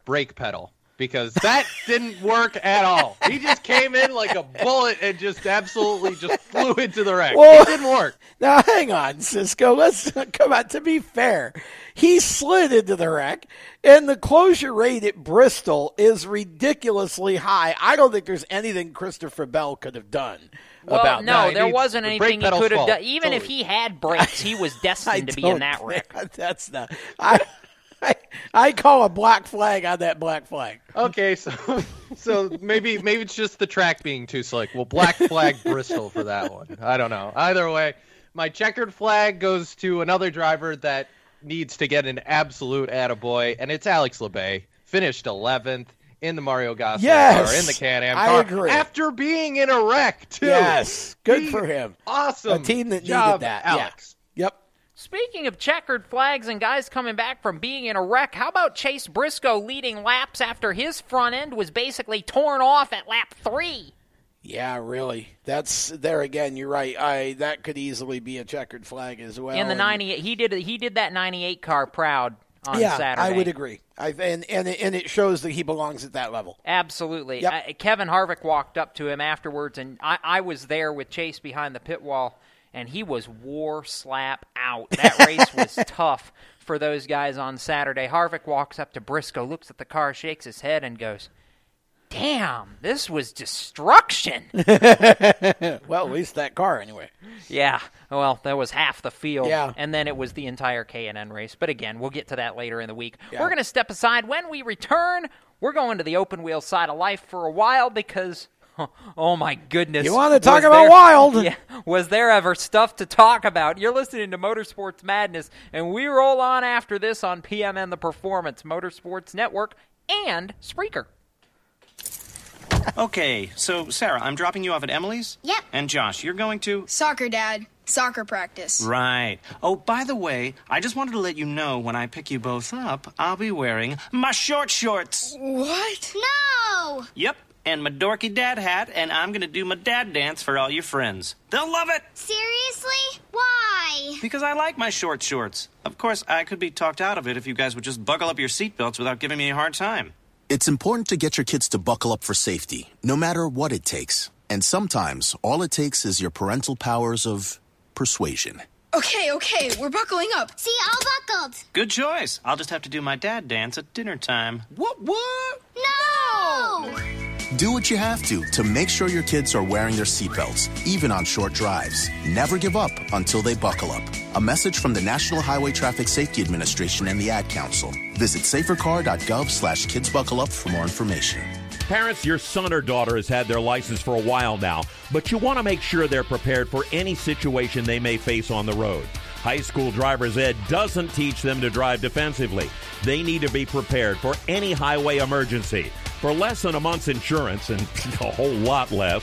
brake pedal because that didn't work at all. He just came in like a bullet and just absolutely just flew into the wreck.
Well-
it didn't work.
Now, hang on, Cisco. Let's come on. To be fair, he slid into the wreck, and the closure rate at Bristol is ridiculously high. I don't think there's anything Christopher Bell could have done
Well,
about
no,
that.
there
He-
wasn't anything
brake
he could have done. Even if he had brakes, he was destined to be in that
think-
wreck.
That's not. I, I I call a black flag on that black flag.
Okay, so so maybe maybe it's just the track being too slick. Well, black flag Bristol for that one. I don't know. Either way, my checkered flag goes to another driver that needs to get an absolute attaboy, and it's Alex Labbé. Finished 11th in the Mario Gosselin
Yes,
car in the Can-Am
I agree.
after being in a wreck too.
Yes, good
He-
for him.
Awesome.
A team that
job,
needed that.
Alex.
Yeah.
Speaking of checkered flags and guys coming back from being in a wreck, how about Chase Briscoe leading laps after his front end was basically torn off at lap three?
Yeah, really. That's there again. You're right. I that could easily be a checkered flag as well.
in the
And-
98, he did he did that 98 car proud on
yeah,
Saturday.
I would agree. I, and and it- and it shows that he belongs at that level.
Absolutely.
Yep.
Uh, Kevin Harvick walked up to him afterwards, and I, I was there with Chase behind the pit wall, and he was war slap out. That race was tough for those guys on Saturday. Harvick walks up to Briscoe, looks at the car, shakes his head, and goes, damn, this was destruction.
well, at least that car, anyway.
Yeah, well, that was half the field.
Yeah.
And then it was the entire K&N race. But again, we'll get to that later in the week.
Yeah.
We're going to step aside. When we return, we're going to the open wheel side of life for a while because, oh my goodness.
You wanna talk
was
about
there-
wild?
Yeah. Was there ever stuff to talk about? You're listening to Motorsports Madness, and we roll on after this on PMN The Performance Motorsports Network and Spreaker.
Okay, so Sarah, I'm dropping you off at Emily's?
Yep.
And Josh, you're going to?
Soccer, Dad. Soccer practice.
Right. Oh, by the way, I just wanted to let you know when I pick you both up, I'll be wearing my short shorts.
What?
No!
Yep, and my dorky dad hat, and I'm gonna do my dad dance for all your friends. They'll love it!
Seriously? Why?
Because I like my short shorts. Of course, I could be talked out of it if you guys would just buckle up your seatbelts without giving me a hard time.
It's important to get your kids to buckle up for safety, no matter what it takes. And sometimes all it takes is your parental powers of persuasion.
Okay, okay, we're buckling up.
See, all buckled.
Good choice. I'll just have to do my dad dance at dinner time.
What, what?
No!
Do what you have to to make sure your kids are wearing their seatbelts, even on short drives. Never give up until they buckle up. A message from the National Highway Traffic Safety Administration and the Ad Council. Visit safercar.gov slash kidsbuckleup for more information.
Parents, your son or daughter has had their license for a while now, but you want to make sure they're prepared for any situation they may face on the road. High school driver's ed doesn't teach them to drive defensively. They need to be prepared for any highway emergency. For less than a month's insurance and a whole lot less,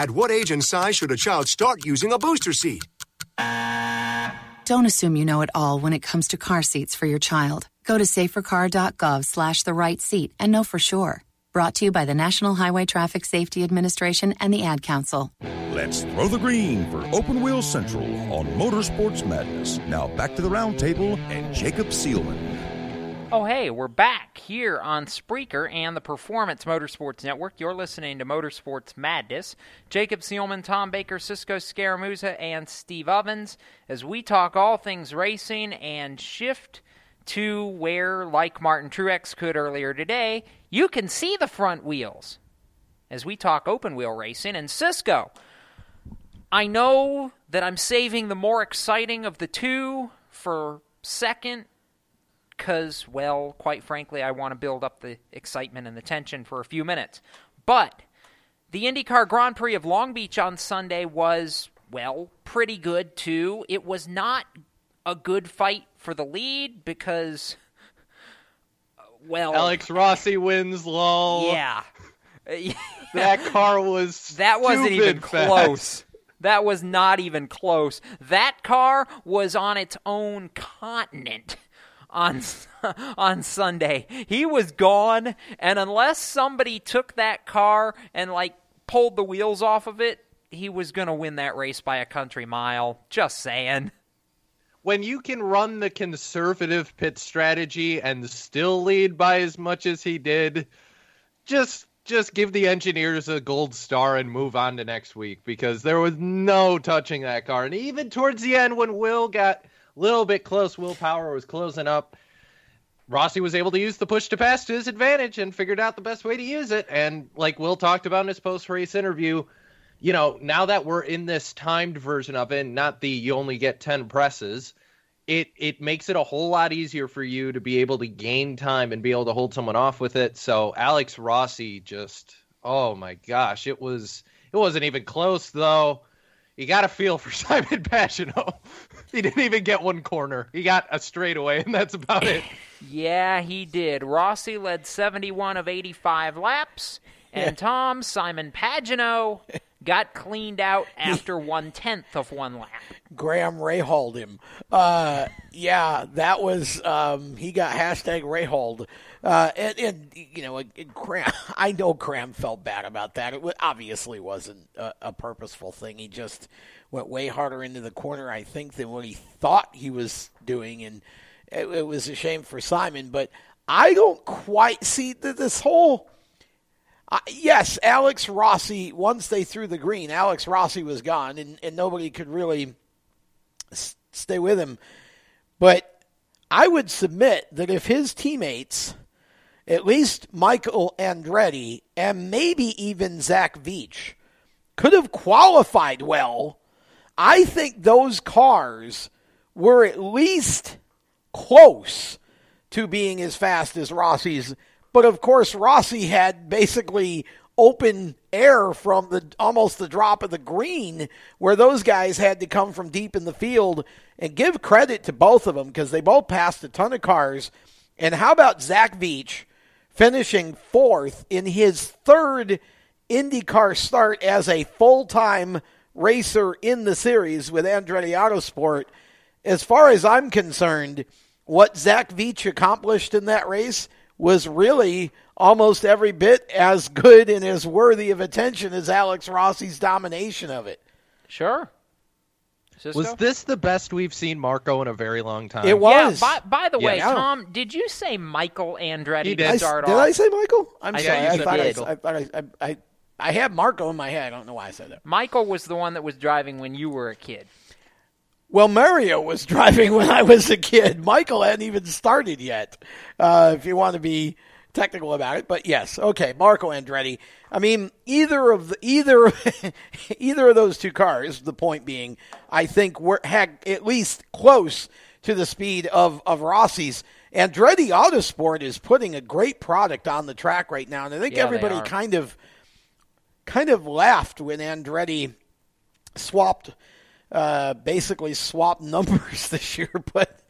At what age and size should a child start using a booster seat?
Don't assume you know it all when it comes to car seats for your child. Go to safercar.gov slash the right seat and know for sure. Brought to you by the National Highway Traffic Safety Administration and the Ad Council.
Let's throw the green for Open Wheel Central on Motorsports Madness. Now back to the roundtable and Jacob Seelman.
Oh, hey, we're back here on Spreaker and the Performance Motorsports Network. You're listening to Motorsports Madness. Jacob Seelman, Tom Baker, Cisco Scaramuzza, and Steve Ovens as we talk all things racing and shift to where, like Martin Truex could earlier today, you can see the front wheels as we talk open wheel racing. And Cisco, I know that I'm saving the more exciting of the two for second because, well, quite frankly, I want to build up the excitement and the tension for a few minutes. But the IndyCar Grand Prix of Long Beach on Sunday was, well, pretty good too. It was not a good fight for the lead because, well,
Alex Rossi wins low.
Yeah.
that car was
that wasn't even
fast.
close. That was not even close. That car was on its own continent on on Sunday. He was gone, and unless somebody took that car and like pulled the wheels off of it, he was going to win that race by a country mile. Just saying.
When you can run the conservative pit strategy and still lead by as much as he did, just just give the engineers a gold star and move on to next week because there was no touching that car. And even towards the end, when Will got little bit close, Will Power was closing up. Rossi was able to use the push to pass to his advantage and figured out the best way to use it. And like Will talked about in his post race interview, you know, now that we're in this timed version of it, not the you only get 10 presses, it it makes it a whole lot easier for you to be able to gain time and be able to hold someone off with it. So Alex Rossi just Oh my gosh, it was it wasn't even close though. You got to feel for Simon Pagenaud. he didn't even get one corner. He got a straightaway, and that's about it.
Yeah, he did. Rossi led 71 of 85 laps, and
Yeah.
Tom Simon Pagenaud got cleaned out after one tenth of one lap.
Graham Rahald him. Uh, yeah, that was um, he got hashtag Rahald. Uh, and, and you know, and Graham, I know Graham felt bad about that. It obviously wasn't a, a purposeful thing. He just went way harder into the corner, I think, than what he thought he was doing, and it, it was a shame for Simon. But I don't quite see that this whole. Uh, yes, Alex Rossi. Once they threw the green, Alex Rossi was gone, and, and nobody could really s- stay with him. But I would submit that if his teammates, at least Michael Andretti and maybe even Zach Veach, could have qualified well, I think those cars were at least close to being as fast as Rossi's. But of course, Rossi had basically open air from the almost the drop of the green, where those guys had to come from deep in the field. And give credit to both of them because they both passed a ton of cars. And how about Zach Veach finishing fourth in his third IndyCar start as a full time racer in the series with Andretti Autosport? As far as I'm concerned, what Zach Veach accomplished in that race was really almost every bit as good and as worthy of attention as Alex Rossi's domination of it.
Sure.
Was this the best we've seen Marco in a very long time?
It was.
Yeah, by, by the way,
Yeah.
Tom, did you say Michael Andretti
He
to
did.
I,
start
did? I say Michael? I'm
I
sorry.
thought
I
said
thought I,
Michael.
I, thought I, I, I, I had Marco in my head. I don't know why I said that.
Michael was the one that was driving when you were a kid.
Well, Mario was driving when I was a kid. Michael hadn't even started yet, uh, if you want to be technical about it. But yes, okay, Marco Andretti. I mean, either of the either either of those two cars. The point being, I think were had at least close to the speed of of Rossi's. Andretti Autosport is putting a great product on the track right now, and I think
Yeah,
everybody kind of kind of laughed when Andretti swapped uh, basically swapped numbers this year, but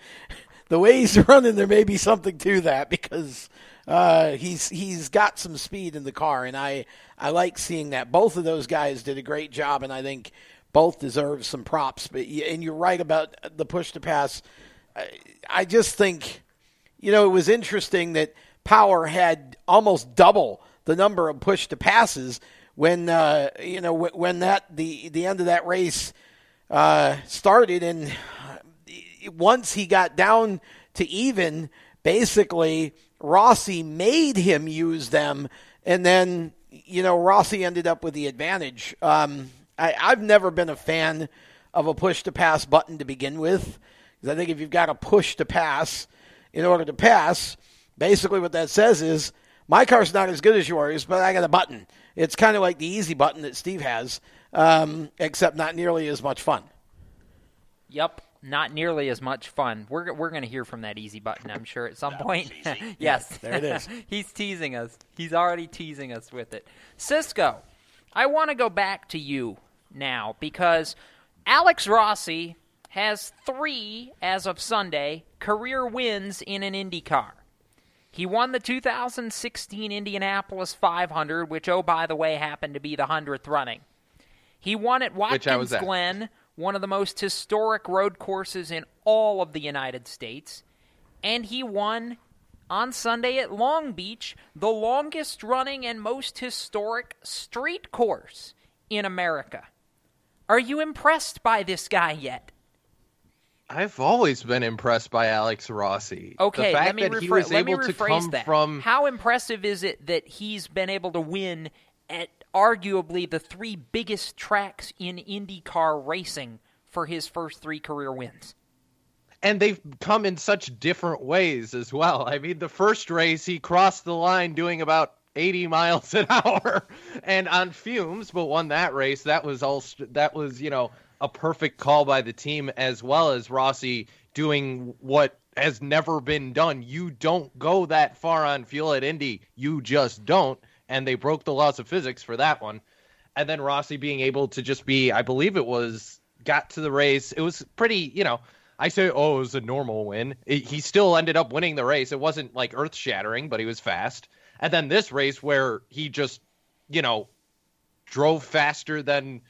the way he's running, there may be something to that because uh, he's he's got some speed in the car, and I I like seeing that. Both of those guys did a great job, and I think both deserve some props. But and you're right about the push to pass. I, I just think you know it was interesting that Power had almost double the number of push to passes when uh, you know when that the the end of that race uh, started, and once he got down to even, basically Rossi made him use them, and then you know Rossi ended up with the advantage. Um, I, I've never been a fan of a push to pass button to begin with, because I think if you've got a push to pass in order to pass, basically what that says is my car's not as good as yours, but I got a button. It's kind of like the easy button that Steve has, um, except not nearly as much fun.
Yep, not nearly as much fun. We're we're going to hear from that easy button, I'm sure, at some point. yes,
there it is.
He's teasing us. He's already teasing us with it. Cisco, I want to go back to you now because Alex Rossi has three, as of Sunday, career wins in an IndyCar. He won the 2016 Indianapolis 500, which, oh, by the way, happened to be the 100th running. He won at
Which I was
Watkins
at.
Glen, one of the most historic road courses in all of the United States. And he won on Sunday at Long Beach, the longest running and most historic street course in America. Are you impressed by this guy yet?
I've always been impressed by Alex Rossi.
Okay,
the fact
let me,
that he
rephr-
was able to
rephrase
come
that.
from
How impressive is it that he's been able to win at arguably the three biggest tracks in IndyCar racing for his first three career wins?
and they've come in such different ways as well. I mean, the first race he crossed the line doing about 80 miles an hour and on fumes, but won that race. That was all. That was you know a perfect call by the team as well as Rossi doing what has never been done. You don't go that far on fuel at Indy. You just don't. And they broke the laws of physics for that one. And then Rossi being able to just be, I believe it was, got to the race. It was pretty, you know, I say, oh, it was a normal win. It, he still ended up winning the race. It wasn't like earth shattering, but he was fast. And then this race where he just, you know, drove faster than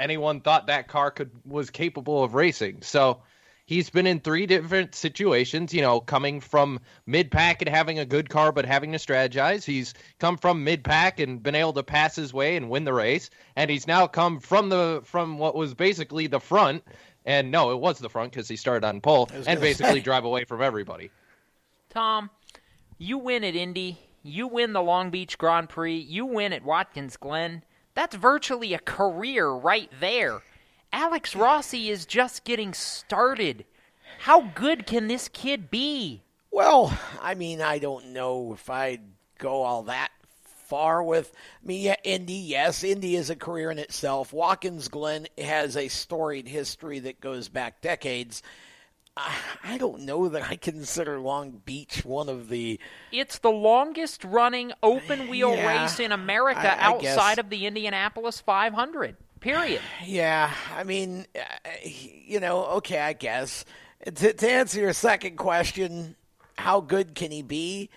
anyone thought that car could was capable of racing. So he's been in three different situations, you know, coming from mid pack and having a good car but having to strategize. He's come from mid pack and been able to pass his way and win the race. And he's now come from the from what was basically the front and no, it was the front because he started on pole and basically drive away from everybody.
Tom, you win at Indy, you win the Long Beach Grand Prix, you win at Watkins Glen. That's virtually a career right there. Alex Rossi is just getting started. How good can this kid be?
Well, I mean, I don't know if I'd go all that far with. I mean, yeah, Indy, yes, Indy is a career in itself. Watkins Glen has a storied history that goes back decades. I don't know that I consider Long Beach one of the.
It's the longest running open wheel
Yeah,
race in America
I- I
outside
guess.
of the Indianapolis 500. Period.
Yeah, I mean, uh, you know, okay, I guess. To, to answer your second question, how good can he be?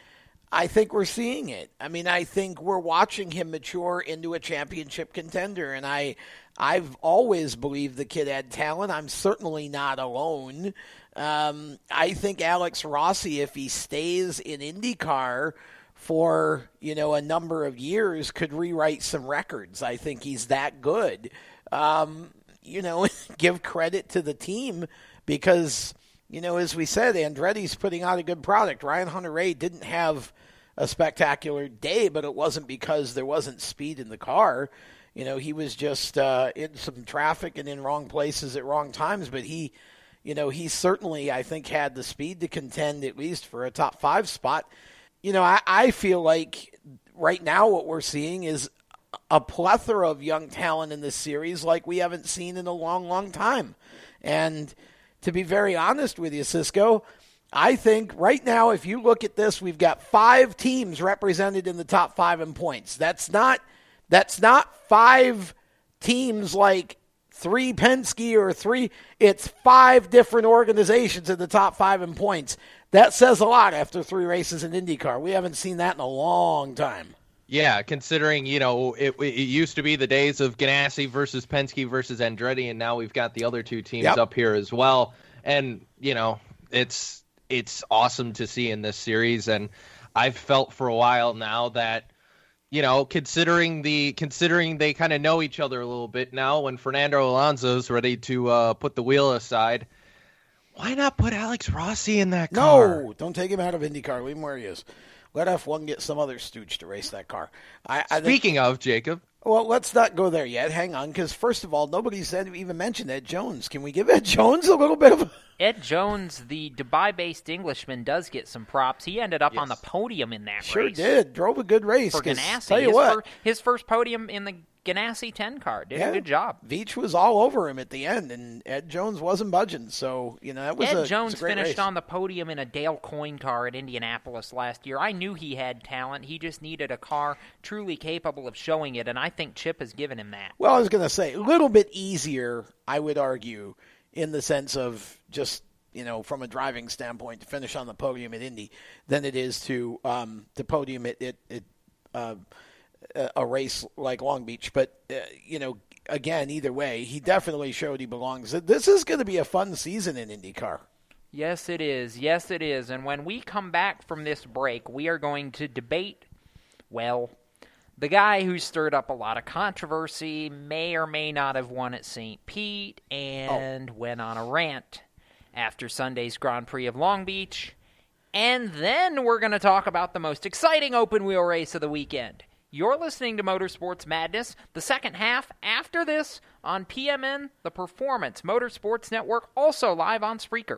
I think we're seeing it. I mean, I think we're watching him mature into a championship contender, and I, I've always believed the kid had talent. I'm certainly not alone. Um, I think Alex Rossi, if he stays in IndyCar for you know a number of years, could rewrite some records. I think he's that good. Um, you know, give credit to the team because you know, as we said, Andretti's putting out a good product. Ryan Hunter-Reay didn't have a spectacular day, but it wasn't because there wasn't speed in the car. You know, he was just uh, in some traffic and in wrong places at wrong times, but he, you know, he certainly, I think, had the speed to contend at least for a top five spot. You know, I, I feel like right now what we're seeing is a plethora of young talent in this series like we haven't seen in a long, long time. And to be very honest with you, Cisco, I think right now, if you look at this, we've got five teams represented in the top five in points. That's not that's not five teams like three Penske or three. It's five different organizations in the top five in points. That says a lot after three races in IndyCar. We haven't seen that in a long time.
Yeah, considering you know it, it used to be the days of Ganassi versus Penske versus Andretti, and now we've got the other two teams
Yep.
up here as well. And you know it's it's awesome to see in this series, and I've felt for a while now that you know considering the considering they kind of know each other a little bit now. When Fernando Alonso's ready to uh, put the wheel aside, why not put Alex Rossi in that car?
No, don't take him out of IndyCar. Leave him where he is. Let F1 get some other stooge to race that car. I, I think-
Speaking of Jacob,
well, let's not go there yet. Hang on, because first of all, nobody said even mentioned Ed Jones. Can we give Ed Jones a little bit of? A...
Ed Jones, the Dubai-based Englishman, does get some props. He ended up on the podium in that
Sure
race.
did. Drove a good race.
for
'cause
Ganassi.
Tell you
his,
what,
fir- his first podium in the Ganassi 10 car. Did
Yeah.
a good job.
Veach was all over him at the end, and Ed Jones wasn't budging. So you know that was
Ed
a, was
Jones finished
race.
on the podium in a Dale Coyne car at Indianapolis last year. I knew he had talent. He just needed a car truly capable of showing it, and I think Chip has given him that.
Well, I was going to say a little bit easier, I would argue, in the sense of just you know from a driving standpoint to finish on the podium at Indy than it is to um, to podium at, at, at uh, a race like Long Beach. But uh, you know, again, either way, he definitely showed he belongs. This is going to be a fun season in IndyCar.
Yes, it is. Yes, it is. And when we come back from this break, we are going to debate, well, the guy who stirred up a lot of controversy may or may not have won at St. Pete and went on a rant after Sunday's Grand Prix of Long Beach. And then we're going to talk about the most exciting open wheel race of the weekend. You're listening to Motorsports Madness, the second half after this on PMN, the Performance Motorsports Network, also live on Spreaker.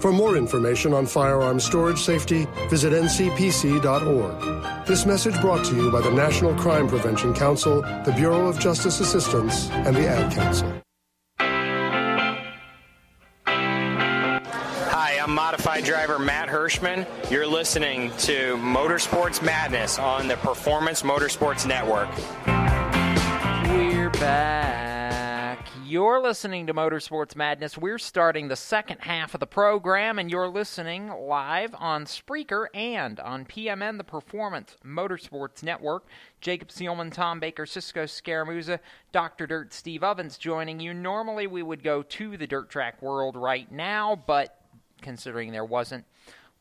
For more information on firearm storage safety, visit ncpc.org. This message brought to you by the National Crime Prevention Council, the Bureau of Justice Assistance, and the Ad Council.
Hi, I'm modified driver Matt Hirschman. You're listening to Motorsports Madness on the Performance Motorsports Network.
We're back. You're listening to Motorsports Madness. We're starting the second half of the program, and you're listening live on Spreaker and on PMN, the Performance Motorsports Network. Jacob Seelman, Tom Baker, Cisco Scaramuzza, Dr. Dirt, Steve Ovens joining you. Normally, we would go to the dirt track world right now, but considering there wasn't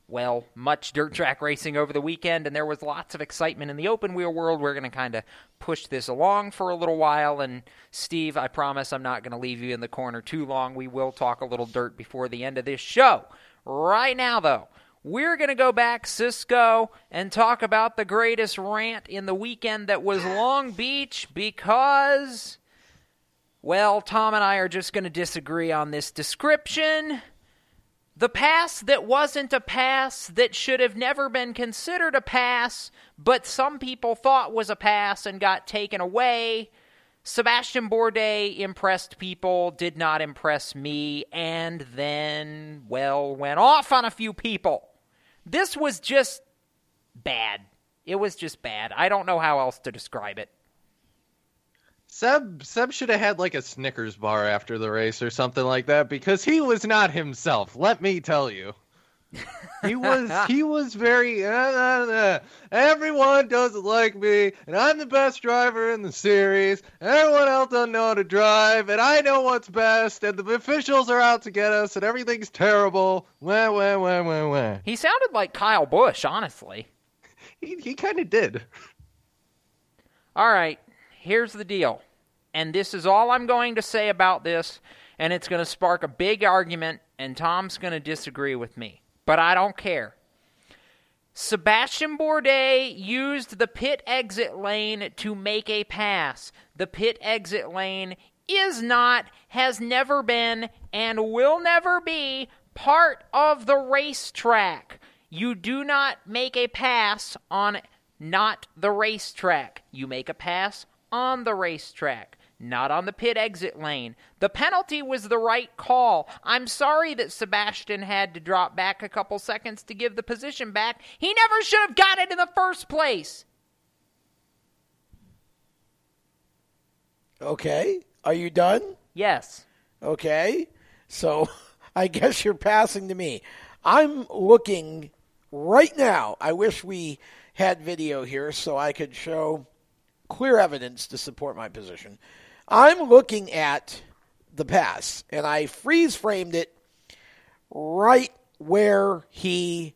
well, much dirt track racing over the weekend, and there was lots of excitement in the open wheel world. We're going to kind of push this along for a little while. And Steve, I promise I'm not going to leave you in the corner too long. We will talk a little dirt before the end of this show. Right now, though, we're going to go back, Cisco, and talk about the greatest rant in the weekend that was Long Beach because, well, Tom and I are just going to disagree on this description. The pass that wasn't a pass that should have never been considered a pass, but some people thought was a pass and got taken away. Sebastian Bourdais impressed people, did not impress me, and then, well, went off on a few people. This was just bad. It was just bad. I don't know how else to describe it.
Seb Seb should have had like a Snickers bar after the race or something like that because he was not himself. Let me tell you, he was he was very. Uh, uh, uh, everyone doesn't like me, and I'm the best driver in the series. Everyone else doesn't know how to drive, and I know what's best. And the officials are out to get us, and everything's terrible. Wah wah wah wah wah.
He sounded like Kyle Busch, honestly.
He he kind of did.
All right, here's the deal. And this is all I'm going to say about this, and it's going to spark a big argument, and Tom's going to disagree with me. But I don't care. Sebastian Bourdais used the pit exit lane to make a pass. The pit exit lane is not, has never been, and will never be part of the racetrack. You do not make a pass on not the racetrack. You make a pass on the racetrack, not on the pit exit lane. The penalty was the right call. I'm sorry that Sebastian had to drop back a couple seconds to give the position back. He never should have got it in the first place.
Okay. Are you done?
Yes.
Okay. So I guess you're passing to me. I'm looking right now. I wish we had video here so I could show clear evidence to support my position. I'm looking at the pass, and I freeze framed it right where he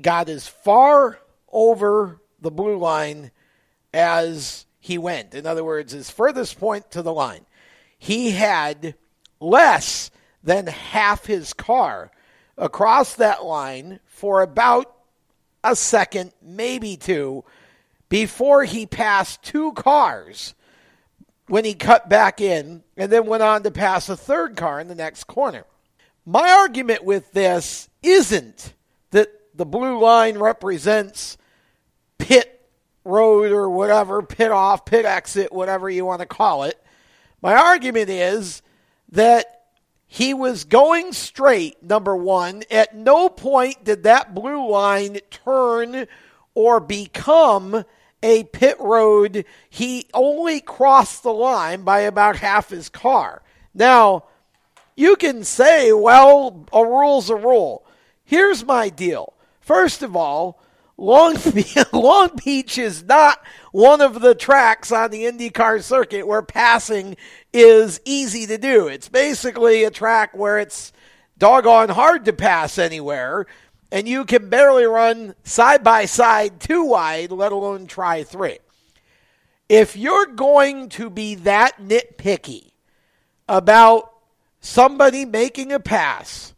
got as far over the blue line as he went. In other words, his furthest point to the line. He had less than half his car across that line for about a second, maybe two, before he passed two cars when he cut back in and then went on to pass a third car in the next corner. My argument with this isn't that the blue line represents pit road or whatever, pit off, pit exit, whatever you want to call it. My argument is that he was going straight, number one. At no point did that blue line turn or become a pit road. He only crossed the line by about half his car. Now, you can say, well, a rule's a rule. Here's my deal. First of all, Long Beach, Long Beach is not one of the tracks on the IndyCar circuit where passing is easy to do. It's basically a track where it's doggone hard to pass anywhere, and you can barely run side by side too wide, let alone try three. If you're going to be that nitpicky about somebody making a pass,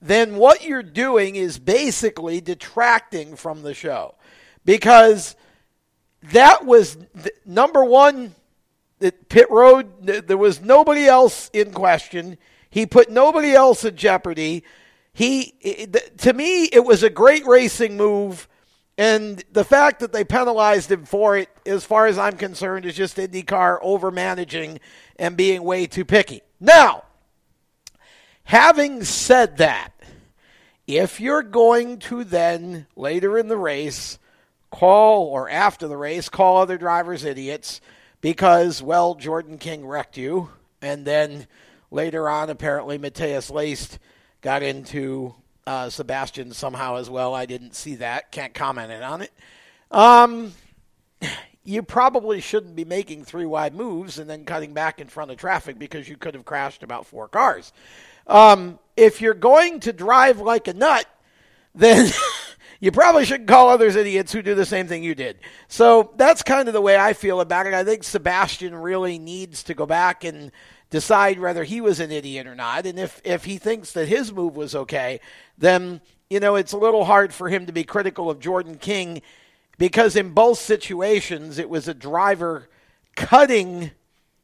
then what you're doing is basically detracting from the show. Because that was number one, pit road, there was nobody else in question. He put nobody else in jeopardy. He, to me, it was a great racing move. And the fact that they penalized him for it, as far as I'm concerned, is just IndyCar over managing and being way too picky. Now, having said that, if you're going to then later in the race call or after the race call other drivers idiots because, well, Jordan King wrecked you, and then later on, apparently, Matheus Leist got into uh, Sebastian somehow as well. I didn't see that. Can't comment on it. Um, you probably shouldn't be making three wide moves and then cutting back in front of traffic because you could have crashed about four cars. Um, if you're going to drive like a nut, then you probably shouldn't call others idiots who do the same thing you did. So that's kind of the way I feel about it. I think Sebastian really needs to go back and decide whether he was an idiot or not. And if, if he thinks that his move was okay, then, you know, it's a little hard for him to be critical of Jordan King because in both situations it was a driver cutting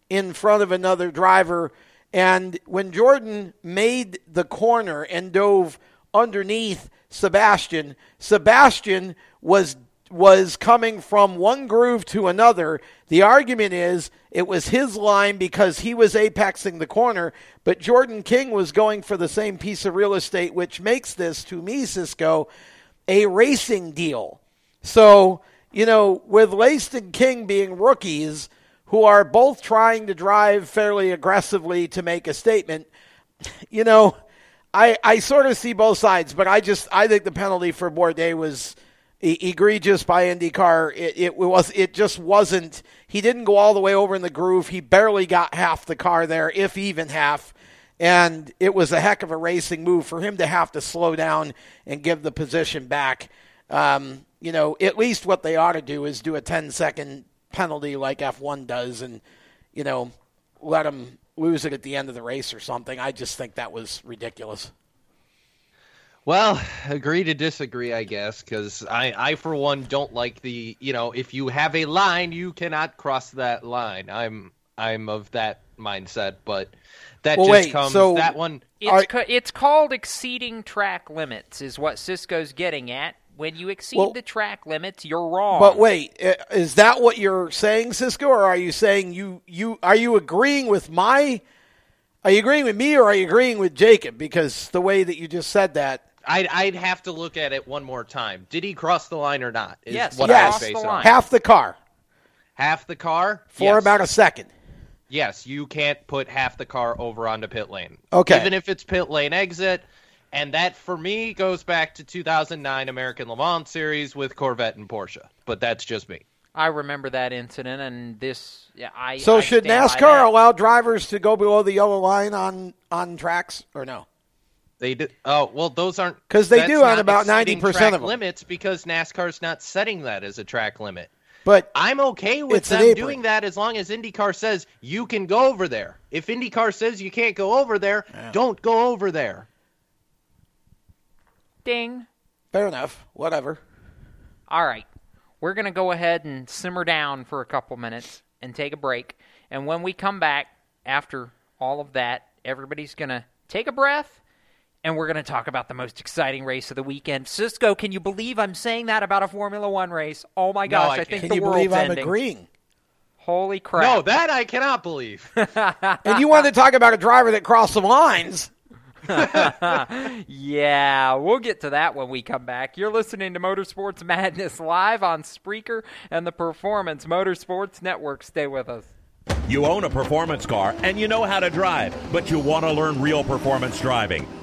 in front of another driver. And when Jordan made the corner and dove underneath Sebastian, Sebastian was was coming from one groove to another. The argument is it was his line because he was apexing the corner, but Jordan King was going for the same piece of real estate, which makes this, to me, Cisco, a racing deal. So, you know, with and King being rookies who are both trying to drive fairly aggressively to make a statement, you know, I, I sort of see both sides, but I just I think the penalty for Bourdais was egregious by IndyCar. It, it was it just wasn't. He didn't go all the way over in the groove. He barely got half the car there, if even half. And it was a heck of a racing move for him to have to slow down and give the position back. Um, you know, at least what they ought to do is do a 10 second penalty like F1 does and, you know, let him lose it at the end of the race or something. I just think that was ridiculous.
Well, agree to disagree, I guess, because I, I, for one, don't like the, you know, if you have a line, you cannot cross that line. I'm, I'm of that mindset, but that
well,
just
wait,
comes
so
that one.
It's, ca- it's called exceeding track limits, is what Cisco's getting at. When you exceed
Well-
the track limits, you're wrong.
But wait, is that what you're saying, Cisco, or are you saying you you are you agreeing with my? Are you agreeing with me, or are you agreeing with Jacob? Because the way that you just said that,
I'd, I'd have to look at it one more time. Did he cross the line or not? Is
Yes,
what
he
I
crossed
base
the
on.
half the car
Half the car
for
Yes.
about a second.
Yes, you can't put half the car over onto pit lane.
Okay.
Even if it's pit lane exit. And that, for me, goes back to 2009 American Le Mans Series with Corvette and Porsche. But that's just me.
I remember that incident, and this. Yeah, I.
So
I
should NASCAR allow drivers to go below the yellow line on on tracks or no?
They do. Oh well, those aren't
because they do on about 90% of them.
limits because NASCAR's not setting that as a track limit.
But
I'm okay with
It's an
them doing that as long as IndyCar says you can go over there. If IndyCar says you can't go over there, don't go over there.
Ding.
fair enough. Whatever.
All right. We're going to go ahead and simmer down for a couple minutes and take a break. And when we come back after all of that, everybody's going to take a breath and we're going to talk about the most exciting race of the weekend. Cisco, can you believe I'm saying that about a Formula One race? Oh my
No,
gosh,
I
I, think
can't.
the
Can you
world's
believe I'm
ending.
agreeing?
Holy crap.
No, that I cannot believe.
And you wanted to talk about a driver that crossed the lines?
yeah, we'll get to that when we come back. You're listening to Motorsports Madness live on Spreaker and the Performance Motorsports Network. Stay with us.
You own a performance car and you know how to drive, but you want to learn real performance driving.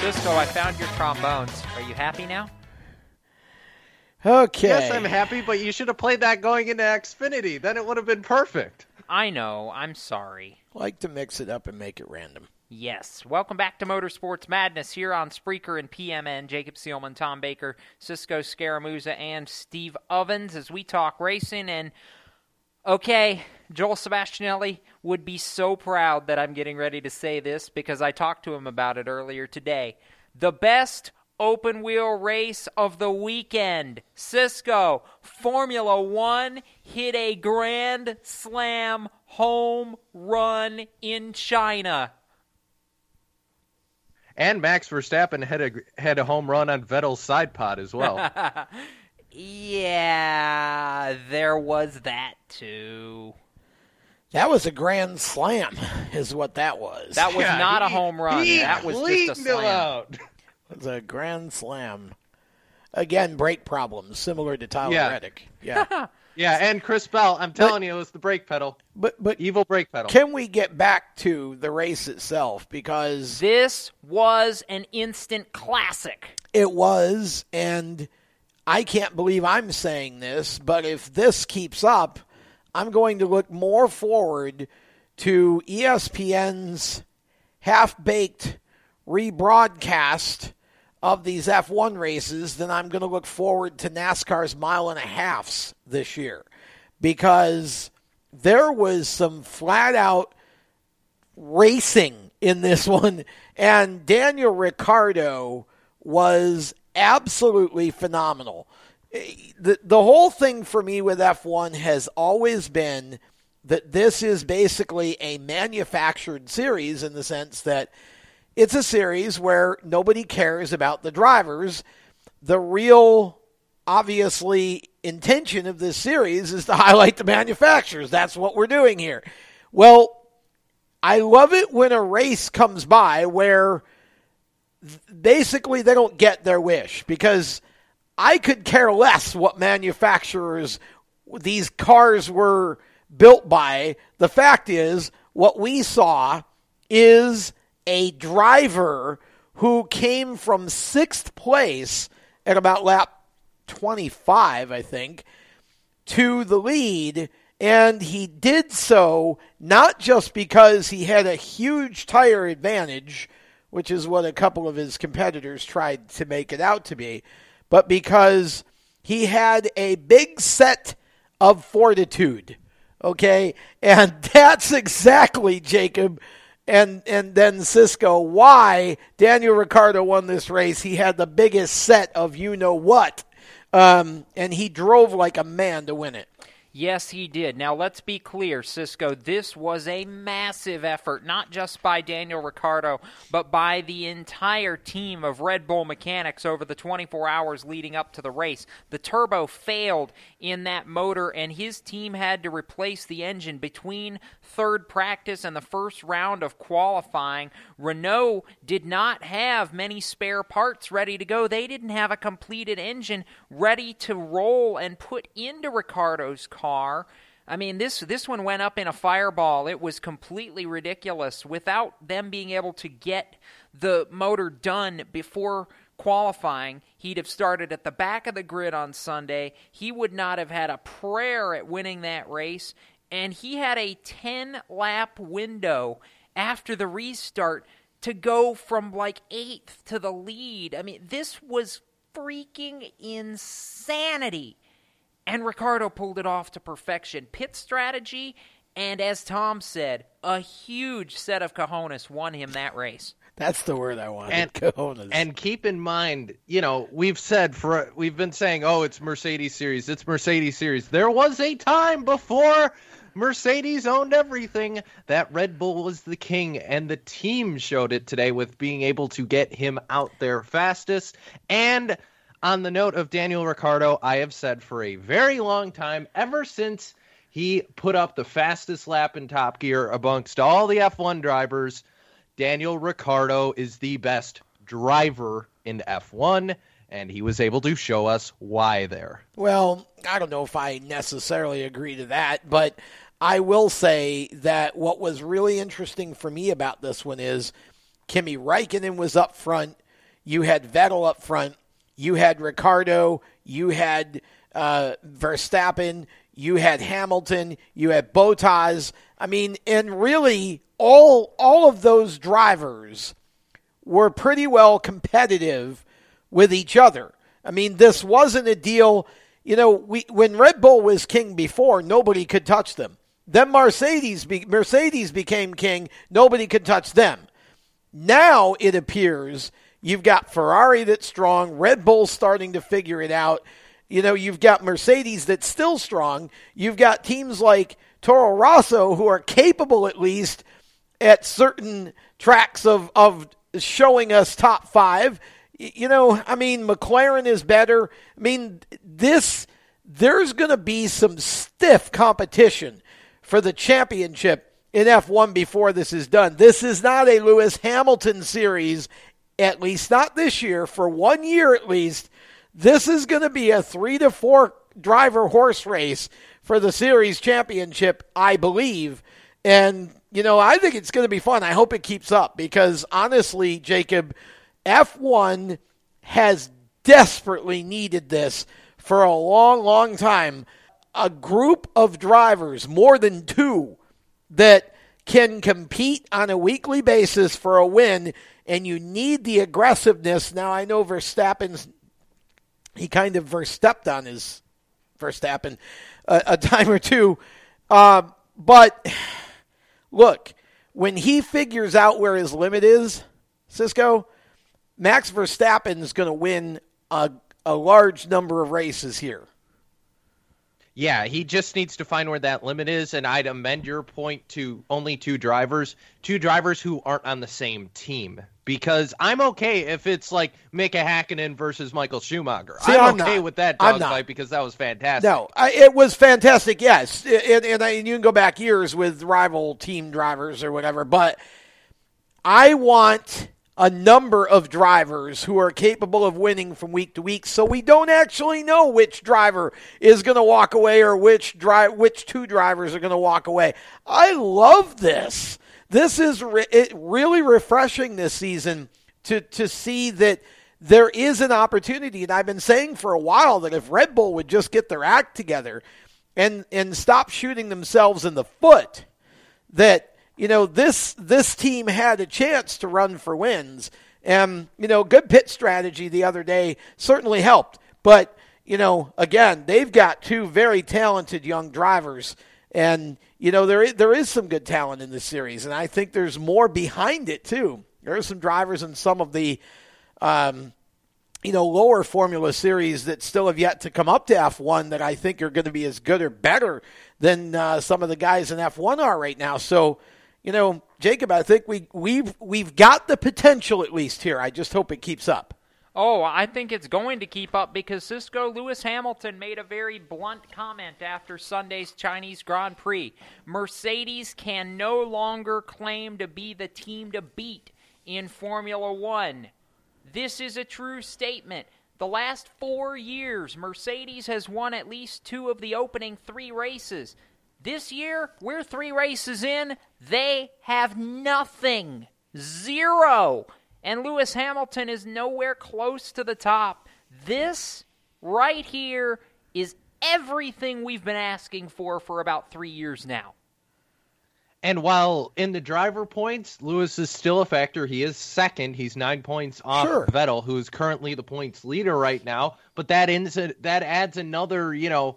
Cisco, I found your trombones. Are you happy now?
Okay.
Yes, I'm happy, but you should have played that going into Xfinity. Then it would have been perfect.
I know. I'm sorry.
Like to mix it up and make it random.
Yes. Welcome back to Motorsports Madness here on Spreaker and PMN. Jacob Seelman, Tom Baker, Cisco Scaramuzza, and Steve Ovens as we talk racing. And okay, Joel Sebastianelli would be so proud that I'm getting ready to say this because I talked to him about it earlier today. The best open wheel race of the weekend. Cisco, Formula One hit a grand slam home run in China.
And Max Verstappen had a had a home run on Vettel's side pod as well.
yeah, there was that too.
That was a grand slam, is what that was.
That was
Yeah,
not a home run.
he
That was just a slam.
out.
It was a grand slam. Again, brake problems similar to Tyler
Yeah.
Reddick. Yeah.
Yeah, and Chris Bell, I'm telling you, it was the brake pedal.
But but
evil brake pedal.
Can we get back to the race itself? Because
This was an instant classic.
it was, and I can't believe I'm saying this, but if this keeps up, I'm going to look more forward to ESPN's half baked rebroadcast of these F1 races than I'm going to look forward to NASCAR's mile and a halfs this year because there was some flat out racing in this one, and Daniel Ricciardo was absolutely phenomenal. The, the whole thing for me with F1 has always been that this is basically a manufactured series in the sense that it's a series where nobody cares about the drivers. The real, obviously, intention of this series is to highlight the manufacturers. That's what we're doing here. Well, I love it when a race comes by where basically they don't get their wish because I could care less what manufacturers these cars were built by. The fact is, what we saw is a driver who came from sixth place at about lap 25, I think, to the lead. And he did so not just because he had a huge tire advantage, which is what a couple of his competitors tried to make it out to be, but because he had a big set of fortitude. Okay? And that's exactly, Jacob, and and then Cisco, why Daniel Ricciardo won this race. He had the biggest set of you know what. Um, and he drove like a man to win it.
Yes, he did. Now, let's be clear, Cisco. This was a massive effort, not just by Daniel Ricciardo, but by the entire team of Red Bull mechanics over the 24 hours leading up to the race. The turbo failed in that motor, and his team had to replace the engine between third practice and the first round of qualifying. Renault did not have many spare parts ready to go. They didn't have a completed engine ready to roll and put into Ricciardo's car. I mean, this this one went up in a fireball. It was completely ridiculous. Without them being able to get the motor done before qualifying, he'd have started at the back of the grid on Sunday. He would not have had a prayer at winning that race, and he had a 10 lap window after the restart to go from like 8th to the lead. I mean, this was freaking insanity. And Ricciardo pulled it off to perfection. Pit strategy, and as Tom said, a huge set of cojones won him that race.
That's the word I wanted.
And-
cojones.
And keep in mind, you know, we've said for we've been saying, oh, it's Mercedes series, it's Mercedes series. There was a time before Mercedes owned everything that Red Bull was the king, and the team showed it today with being able to get him out there fastest. And on the note of Daniel Ricciardo, I have said for a very long time, ever since he put up the fastest lap in Top Gear amongst all the F1 drivers, Daniel Ricciardo is the best driver in F1, and he was able to show us why there.
Well, I don't know if I necessarily agree to that, but I will say that what was really interesting for me about this one is Kimi Räikkönen was up front, you had Vettel up front, you had Ricciardo, you had uh, Verstappen, you had Hamilton, you had Bottas. I mean, and really all all of those drivers were pretty well competitive with each other. I mean, this wasn't a deal. You know, we when Red Bull was king before, nobody could touch them. Then Mercedes be, Mercedes became king, nobody could touch them. Now it appears you've got Ferrari that's strong, Red Bull starting to figure it out. You know, you've got Mercedes that's still strong. You've got teams like Toro Rosso who are capable at least at certain tracks of of showing us top 5. You know, I mean McLaren is better. I mean this there's going to be some stiff competition for the championship in F1 before this is done. This is not a Lewis Hamilton series, at least not this year, for one year at least. This is going to be a three to four driver horse race for the series championship, I believe. And, you know, I think it's going to be fun. I hope it keeps up because honestly, Jacob, F1 has desperately needed this for a long, long time. A group of drivers, more than two, that can compete on a weekly basis for a win, and you need the aggressiveness. Now, I know Verstappen's, he kind of verstepped on his Verstappen a, a time or two. Um, but look, when he figures out where his limit is, Cisco, Max Verstappen is going to win a, a large number of races here.
Yeah, he just needs to find where that limit is, and I'd amend your point to only two drivers, two drivers who aren't on the same team. Because I'm okay if it's like Mika Hakkinen versus Michael Schumacher.
See,
I'm,
I'm
okay
not.
with that dogfight because that was fantastic.
No, I, it was fantastic. Yes, and, and, and you can go back years with rival team drivers or whatever, but I want a number of drivers who are capable of winning from week to week, so we don't actually know which driver is going to walk away or which which two drivers are going to walk away. I love this. This is re- really refreshing this season to to see that there is an opportunity, and I've been saying for a while that if Red Bull would just get their act together and and stop shooting themselves in the foot, that you know this this team had a chance to run for wins, and you know good pit strategy the other day certainly helped, but you know again they've got two very talented young drivers. And you know there is, there is some good talent in this series, and I think there's more behind it too. There are some drivers in some of the um, you know, lower Formula Series that still have yet to come up to F1 that I think are going to be as good or better than uh, some of the guys in F1 are right now. So, you know, Jacob, I think we we've we've got the potential at least here. I just hope it keeps up.
Oh, I think it's going to keep up because Cisco Lewis Hamilton made a very blunt comment after Sunday's Chinese Grand Prix. Mercedes can no longer claim to be the team to beat in Formula One. This is a true statement. The last four years, Mercedes has won at least two of the opening three races. This year, we're three races in. They have nothing. Zero. And Lewis Hamilton is nowhere close to the top. This right here is everything we've been asking for for about three years now.
And while in the driver points, Lewis is still a factor. He is second. He's nine points off
Sure.
Vettel, who is currently the points leader right now. But that ends that adds another, you know,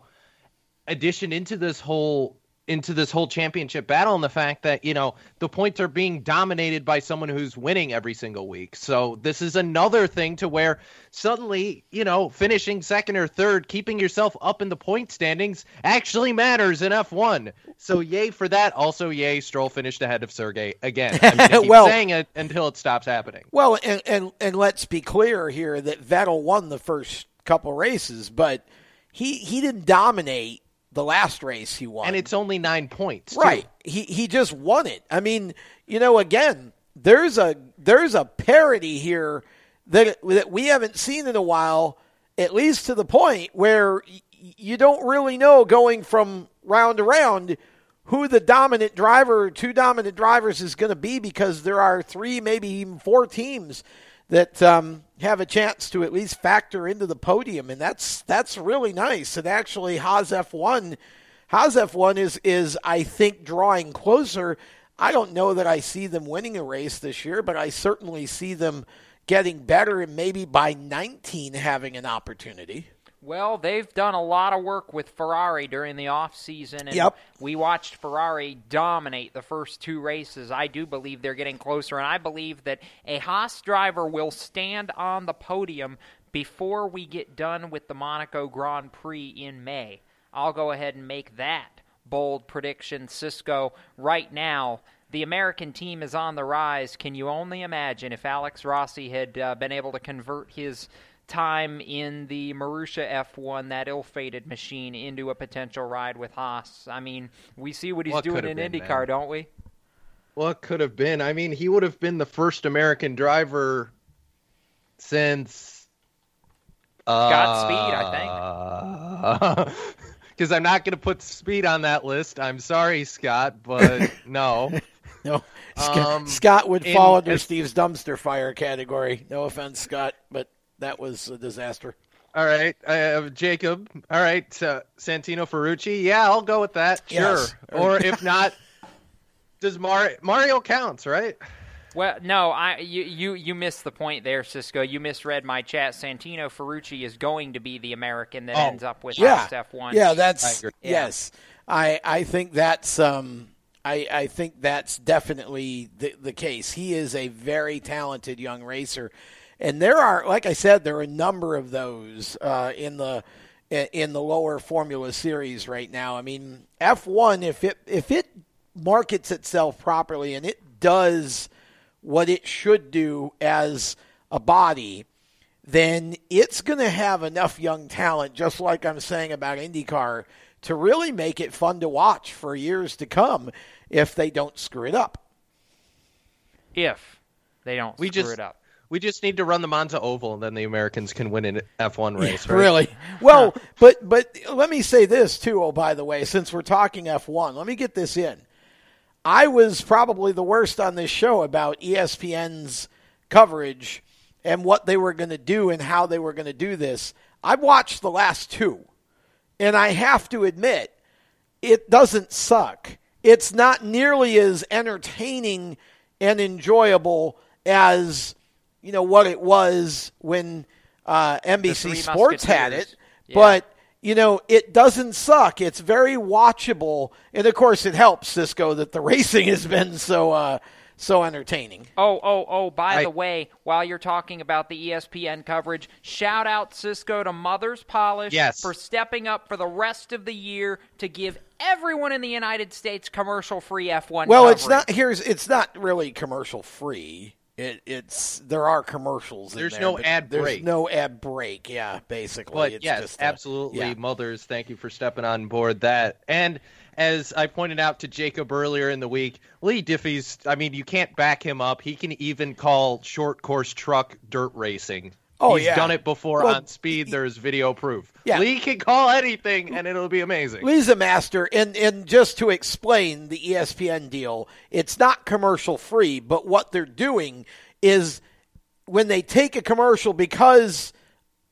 addition into this whole into this whole championship battle and the fact that you know the points are being dominated by someone who's winning every single week. So this is another thing to where suddenly you know finishing second or third keeping yourself up in the point standings actually matters in f1 so yay for that. Also yay stroll finished ahead of sergey again. I'm gonna
Well-
saying it until it stops happening.
Well, and, and and let's be clear here that Vettel won the first couple races, but he he didn't dominate the last race he won.
and it's only nine points too.
Right. He he just won it. I mean, you know, again, there's a there's a parity here that that we haven't seen in a while, at least to the point where y- you don't really know going from round to round who the dominant driver, two dominant drivers is going to be because there are three, maybe even four teams that um, have a chance to at least factor into the podium, and that's that's really nice. And actually, Haas F1, Haas F1 is is I think drawing closer. I don't know that I see them winning a race this year, but I certainly see them getting better and maybe by 19 having an opportunity.
Well, they've done a lot of work with Ferrari during the off season, and
Yep.
we watched Ferrari dominate the first two races. I do believe they're getting closer, and I believe that a Haas driver will stand on the podium before we get done with the Monaco Grand Prix in May. I'll go ahead and make that bold prediction, Cisco. Right now, the American team is on the rise. Can you only imagine if Alex Rossi had uh, been able to convert his time in the Marussia F1, that ill-fated machine, into a potential ride with Haas. I mean, we see what he's
What
doing in
been,
IndyCar,
man.
don't we?
What could have been? I mean, he would have been the first American driver since
Scott Speed, I
think. Because I'm not going to put speed on that list. I'm sorry, Scott, but no.
No, Scott,
Um,
Scott would
in-
fall under
as-
Steve's dumpster fire category. No offense, Scott, but that was a disaster.
All right, I have Jacob. All right, uh, Santino Ferrucci. Yeah, I'll go with that. Sure.
Yes.
Or if not, does Mario Mario counts, right?
Well, no, I you, you you missed the point there, Cisco. You misread my chat. Santino Ferrucci is going to be the American that
Oh,
ends up with
yeah,
F1.
Yeah, that's
Yeah.
yes. I I think that's um I I think that's definitely the the case. He is a very talented young racer, and there are, like I said, there are a number of those uh, in the in the lower Formula Series right now. I mean, F one if it if it markets itself properly and it does what it should do as a body, then it's going to have enough young talent, just like I'm saying about IndyCar, to really make it fun to watch for years to come if they don't screw it up.
If they don't
We
screw
just
it up.
We just need to run the Monza Oval, and then the Americans can win an F1 race. right?
Really? Well, but but let me say this too. Oh, by the way, since we're talking F1, let me get this in. I was probably the worst on this show about ESPN's coverage and what they were going to do and how they were going to do this. I've watched the last two, and I have to admit, it doesn't suck. It's not nearly as entertaining and enjoyable as you know what it was when uh, NBC Sports had it.
Yeah.
But you know, it doesn't suck. It's very watchable, and of course, it helps Cisco that the racing has been so uh, so entertaining.
Oh, oh, oh, by
I-
the way, while you're talking about the ESPN coverage, shout out Cisco to Mother's Polish
Yes.
for stepping up for the rest of the year to give everyone in the United States commercial free F1
Well,
coverage.
it's not here's it's not really commercial free. It, it's there are commercials. in
There's
there,
no ad
There's
break.
no ad break. Yeah, basically.
But
it's
yes,
just a-
absolutely,
yeah.
mothers. Thank you for stepping on board that. And as I pointed out to Jacob earlier in the week, Leigh Diffey's. I mean, you can't back him up. He can even call short course truck dirt racing.
Oh,
He's
yeah.
done it before
Well,
on speed. There's video proof.
Yeah.
Leigh can call anything, and it'll be amazing.
Leigh's a master, and and just to explain the ESPN deal, it's not commercial free, but what they're doing is when they take a commercial because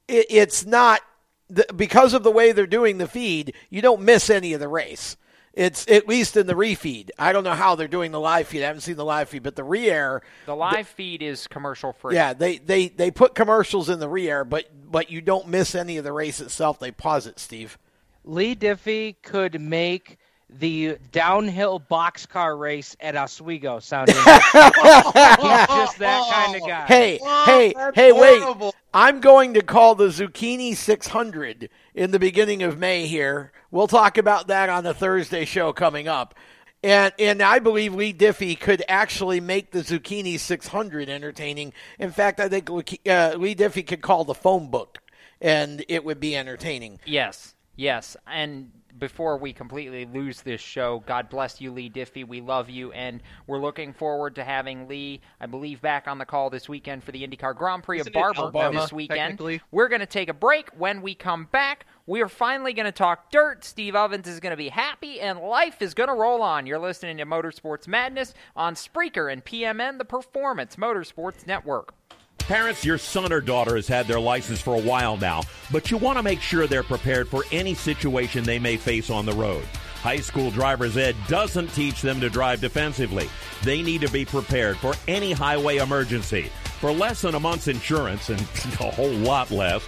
it, it's not the, because of the way they're doing the feed, you don't miss any of the race. It's at least in the refeed. I don't know how they're doing the live feed. I haven't seen the live feed, but the re-air,
the live feed is commercial free.
yeah, they, they, they put commercials in the re-air, but but you don't miss any of the race itself. They pause it, Steve.
Leigh Diffey could make the downhill boxcar race at Oswego sound interesting. He's just that kind of guy.
Hey, hey, hey, wait. I'm going to call the Zucchini 600 in the beginning of May here. We'll talk about that on the Thursday show coming up. And and I believe Leigh Diffey could actually make the Zucchini 600 entertaining. In fact, I think uh, Leigh Diffey could call the phone book and it would be entertaining.
Yes, yes. And before we completely lose this show, God bless you, Leigh Diffey. We love you, and we're looking forward to having Leigh, I believe, back on the call this weekend for the IndyCar Grand Prix
Isn't
of Barber
Alabama,
this weekend. We're going to take a break. When we come back, we are finally going to talk dirt. Steve Ovens is going to be happy, and life is going to roll on. You're listening to Motorsports Madness on Spreaker and PMN, the Performance Motorsports Network.
Parents, your son or daughter has had their license for a while now, but you want to make sure they're prepared for any situation they may face on the road. High school driver's ed doesn't teach them to drive defensively. They need to be prepared for any highway emergency. For less than a month's insurance and a whole lot less,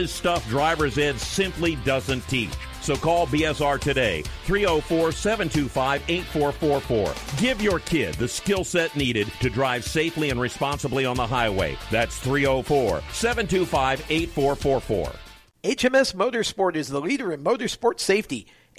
is stuff driver's ed simply doesn't teach. So call BSR today, 304 725 8444. Give your kid the skill set needed to drive safely and responsibly on the highway. That's 304 725 8444.
HMS Motorsport is the leader in motorsport safety.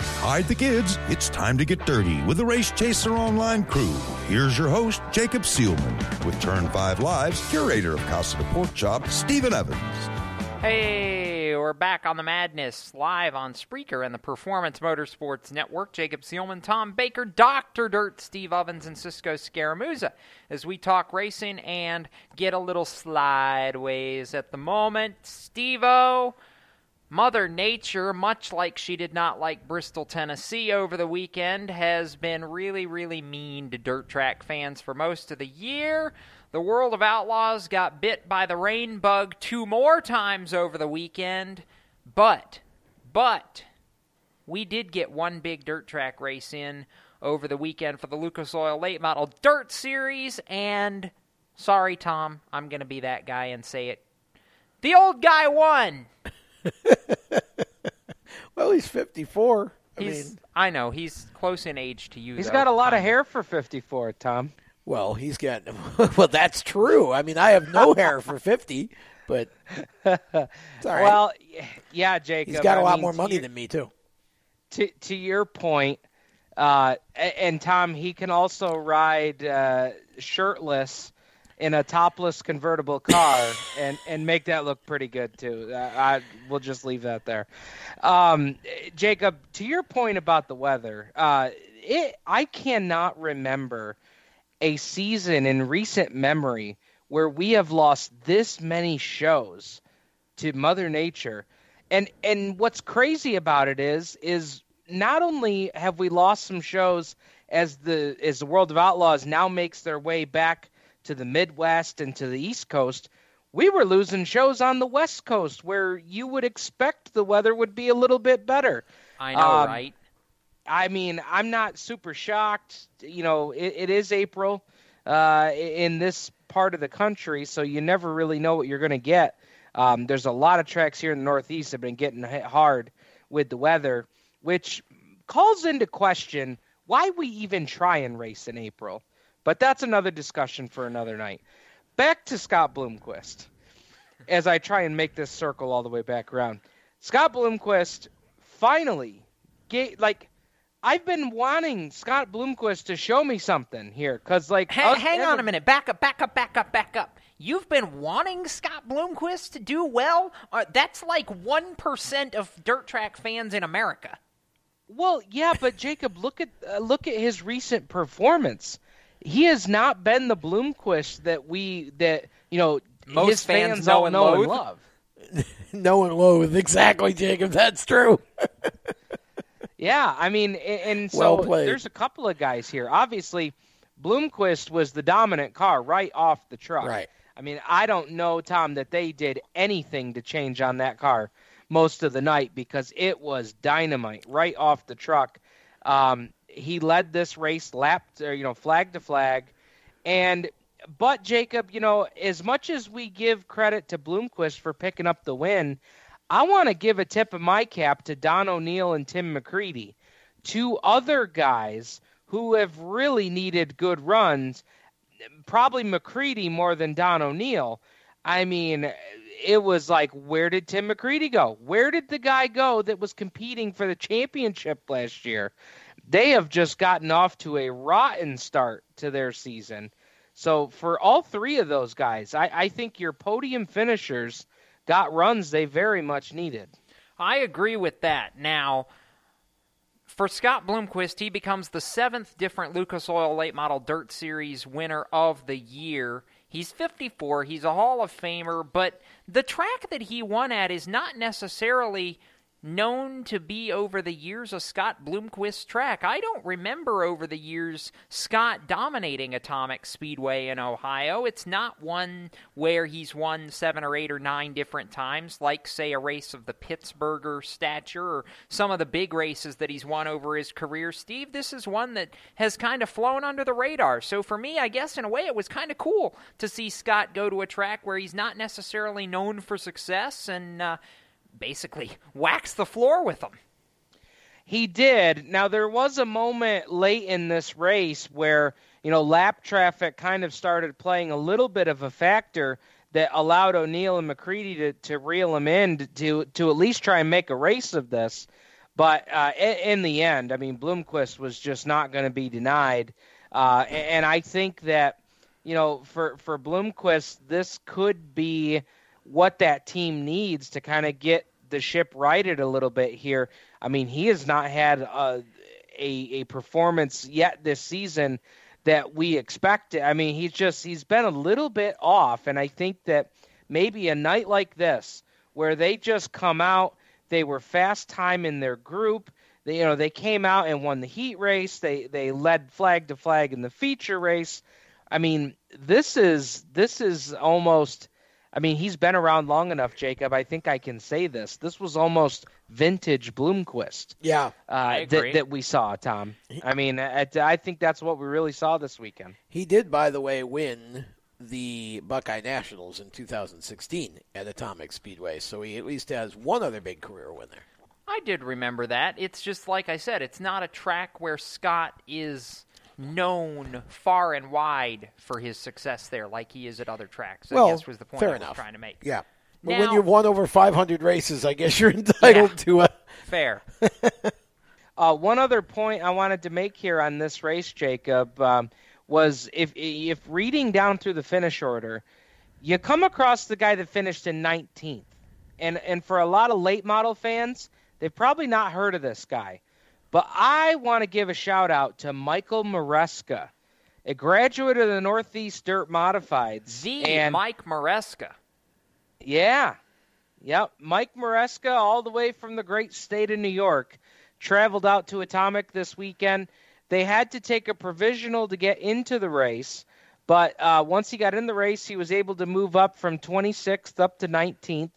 Hide the kids. It's time to get dirty with the Race Chaser Online crew. Here's your host, Jacob Seelman, with Turn 5 Live's curator of Casa de Pork Chop, Stephen Ovens.
Hey, we're back on the madness live on Spreaker and the Performance Motorsports Network. Jacob Seelman, Tom Baker, Dr. Dirt, Steve Ovens, and Cisco Scaramuzza as we talk racing and get a little slideways at the moment. Steve O. Mother Nature, much like she did not like Bristol, Tennessee over the weekend, has been really, really mean to dirt track fans for most of the year. The World of Outlaws got bit by the rain bug two more times over the weekend, but, but, we did get one big dirt track race in over the weekend for the Lucas Oil Late Model Dirt Series, and sorry, Tom, I'm going to be that guy and say it. The old guy won!
well, he's 54. I
He's,
mean,
I know he's close in age to you.
He's
though.
got a lot of hair for 54, Tom.
well, he's got. Well, that's true. I mean, I have no hair for 50, but it's all right.
Well, yeah, Jacob.
He's got a lot
mean,
more money
your-
than me too.
to to your point, uh, and Tom, he can also ride uh, shirtless in a topless convertible car and and make that look pretty good too. Uh, I we'll just leave that there. Um, Jacob, to your point about the weather, uh, it I cannot remember a season in recent memory where we have lost this many shows to Mother Nature. And and what's crazy about it is is not only have we lost some shows as the as the World of Outlaws now makes their way back to the Midwest and to the East Coast, we were losing shows on the West Coast where you would expect the weather would be a little bit better.
I know,
Um,
right?
I mean, I'm not super shocked. You know, it, it is April uh, in this part of the country, so you never really know what you're going to get. Um, there's a lot of tracks here in the Northeast that have been getting hit hard with the weather, which calls into question why we even try and race in April. But that's another discussion for another night. Back to Scott Bloomquist as I try and make this circle all the way back around. Scott Bloomquist finally get like I've been wanting Scott Bloomquist to show me something here cuz like
Hang, hang on a minute. Back up, back up, back up, back up. You've been wanting Scott Bloomquist to do well? Uh, that's like 1% of dirt track fans in America.
Well, yeah, but Jacob, look at uh, look at his recent performance. He has not been the Bloomquist that we that you know
Most
his
fans
fans,
know
all
and
know and
loathe.
love.
no and loathe. Exactly, Jacob. That's true.
Yeah, I mean, a- and so
Well
there's a couple of guys here. Obviously, Bloomquist was the dominant car right off the truck.
Right.
I mean, I don't know, Tom, that they did anything to change on that car most of the night because it was dynamite right off the truck. Um, he led this race lap, or, you know, flag to flag, and but Jacob, you know, as much as we give credit to Bloomquist for picking up the win, I want to give a tip of my cap to Don O'Neal and Tim McCreadie, two other guys who have really needed good runs. Probably McCreadie more than Don O'Neal. I mean, it was like, where did Tim McCreadie go? Where did the guy go that was competing for the championship last year? They have just gotten off to a rotten start to their season. So for all three of those guys, I, I think your podium finishers got runs they very much needed.
I agree with that. Now, for Scott Bloomquist, he becomes the seventh different Lucas Oil Late Model Dirt Series winner of the year. He's 54. He's a Hall of Famer, but the track that he won at is not necessarily known to be over the years a Scott Bloomquist track. I don't remember over the years Scott dominating Atomic Speedway in Ohio. It's not one where he's won seven or eight or nine different times, like, say, a race of the Pittsburgher stature or some of the big races that he's won over his career. Steve, this is one that has kind of flown under the radar. So for me, I guess in a way it was kind of cool to see Scott go to a track where he's not necessarily known for success and, uh, basically wax the floor with them.
He did. Now there was a moment late in this race where, you know, lap traffic kind of started playing a little bit of a factor that allowed O'Neal and McCreadie to, to reel him in to to at least try and make a race of this. But uh, in, in the end, I mean, Bloomquist was just not going to be denied, uh, and, and I think that you know for for Bloomquist, this could be what that team needs to kind of get the ship righted a little bit here. I mean, he has not had a a, a performance yet this season that we expected. I mean, he's just he's been a little bit off, and I think that maybe a night like this where they just come out, they were fast time in their group. They, you know, they came out and won the heat race. They they led flag to flag in the feature race. I mean, this is this is almost I mean, he's been around long enough, Jacob. I think I can say this. This was almost vintage Bloomquist.
Yeah,
uh, that, that we saw, Tom. I mean, I, I think that's what we really saw this weekend.
He did, by the way, win the Buckeye Nationals in 2016 at Atomic Speedway, so he at least has one other big career win there.
I did remember that. It's just like I said, it's not a track where Scott is known far and wide for his success there, like he is at other tracks.
well,
I guess was the point
fair
I was
enough.
trying to make.
Yeah, but
Now-
when you've won over 500 races, I guess you're entitled to a.
Fair.
Uh, one other point I wanted to make here on this race, Jacob, um, was if if reading down through the finish order, you come across the guy that finished in 19th, and and for a lot of late model fans, they've probably not heard of this guy, but I want to give a shout out to Michael Maresca, a graduate of the Northeast Dirt Modified.
The
and
Mike Maresca.
yeah. Yep. Mike Maresca, all the way from the great state of New York, traveled out to Atomic this weekend. They had to take a provisional to get into the race, but uh, once he got in the race, he was able to move up from 26th up to 19th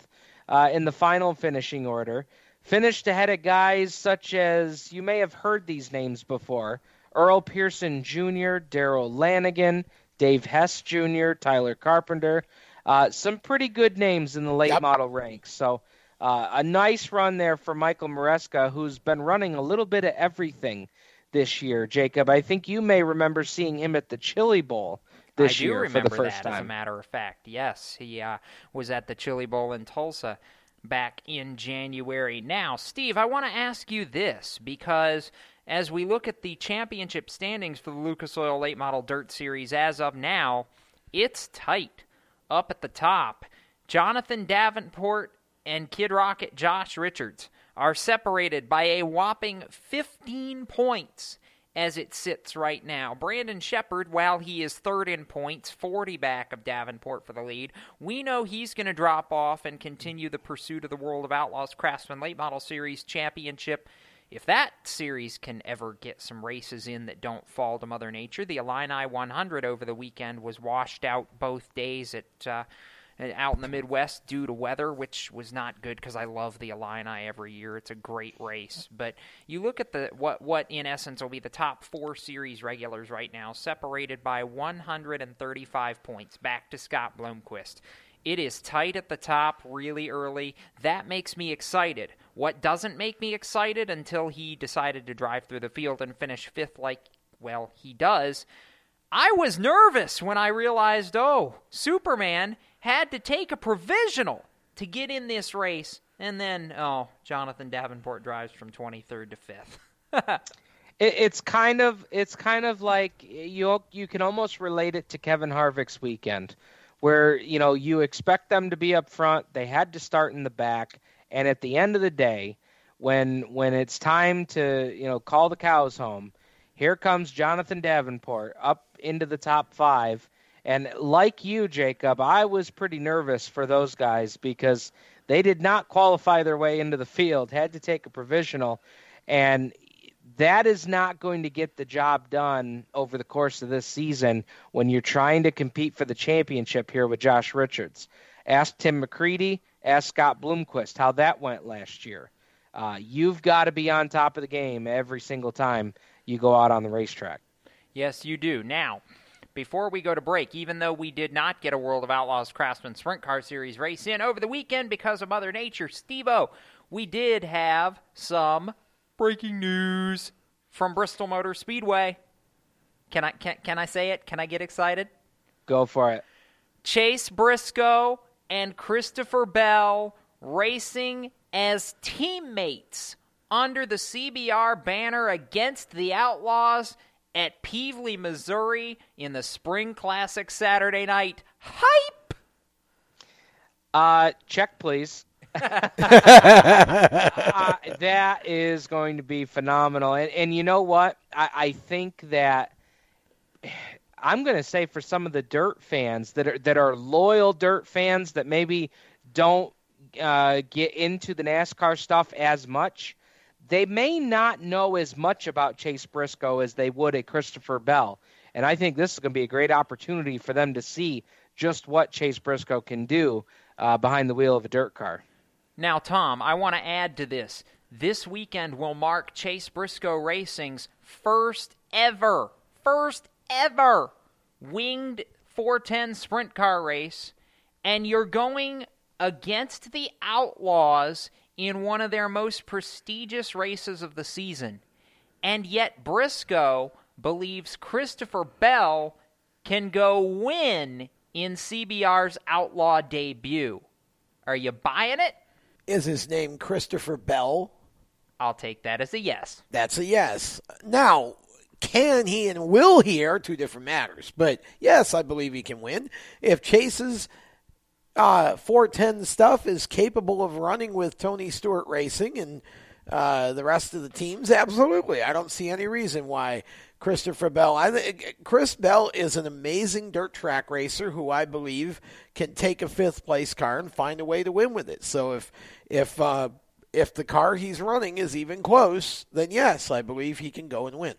uh, in the final finishing order. Finished ahead of guys such as you may have heard these names before Earl Pearson Jr., Darrell Lanigan, Dave Hess Jr., Tyler Carpenter. Uh, some pretty good names in the late model ranks. So uh, a nice run there for Michael Maresca, who's been running a little bit of everything this year. Jacob, I think you may remember seeing him at the Chili Bowl this
I do
year
remember
for the first
that, As a
time.
matter of fact, yes, he uh, was at the Chili Bowl in Tulsa back in January. Now, Steve, I want to ask you this because as we look at the championship standings for the Lucas Oil Late Model Dirt Series as of now, it's tight up at the top. Jonathan Davenport and Kid Rocket Josh Richards are separated by a whopping 15 points as it sits right now. Brandon Sheppard, while he is third in points, 40 back of Davenport for the lead, we know he's going to drop off and continue the pursuit of the World of Outlaws Craftsman Late Model Series championship. If that series can ever get some races in that don't fall to Mother Nature, the Illini 100 over the weekend was washed out both days at. Uh, out in the Midwest due to weather, which was not good because I love the Illini every year. It's a great race. But you look at the what what in essence will be the top four series regulars right now, separated by 135 points, back to Scott Bloomquist. It is tight at the top really early. That makes me excited. What doesn't make me excited until he decided to drive through the field and finish fifth like, well, he does. I was nervous when I realized, oh, Superman had to take a provisional to get in this race. And then, oh, Jonathan Davenport drives from 23rd to 5th.
it, it's kind of it's kind of like you you can almost relate it to Kevin Harvick's weekend, where you know you expect them to be up front, they had to start in the back, and at the end of the day, when when it's time to you know call the cows home, here comes Jonathan Davenport up into the top five and like you, Jacob, I was pretty nervous for those guys because they did not qualify their way into the field, had to take a provisional, and that is not going to get the job done over the course of this season when you're trying to compete for the championship here with Josh Richards. Ask Tim McCreadie, ask Scott Bloomquist how that went last year. Uh, you've got to be on top of the game every single time you go out on the racetrack.
Yes, you do. Now, before we go to break, even though we did not get a World of Outlaws Craftsman Sprint Car Series race in over the weekend because of Mother Nature, Stevo, we did have some breaking news from Bristol Motor Speedway. Can I can, can I say it? Can I get excited?
Go for it.
Chase Briscoe and Christopher Bell racing as teammates under the CBR banner against the Outlaws at Pevely, Missouri in the Spring Classic Saturday night. Hype!
Uh, check, please. uh, that is going to be phenomenal. And, and you know what? I, I think that I'm going to say for some of the dirt fans that are that are loyal dirt fans that maybe don't uh, get into the NASCAR stuff as much they may not know as much about Chase Briscoe as they would a Christopher Bell. And I think this is going to be a great opportunity for them to see just what Chase Briscoe can do uh, behind the wheel of a dirt car.
Now, Tom, I want to add to this. This weekend will mark Chase Briscoe Racing's first ever, first ever winged 410 sprint car race. And you're going against the Outlaws in one of their most prestigious races of the season. And yet Briscoe believes Christopher Bell can go win in CBR's Outlaw debut. Are you buying it?
Is his name Christopher Bell?
I'll take that as a yes.
That's a yes. Now, can he and will he are two different matters. But yes, I believe he can win. If Chase's uh, 410 stuff is capable of running with Tony Stewart Racing and uh, the rest of the teams? Absolutely. I don't see any reason why Christopher Bell. I think Chris Bell is an amazing dirt track racer who I believe can take a fifth place car and find a way to win with it. So if if uh, if the car he's running is even close, then yes, I believe he can go and win.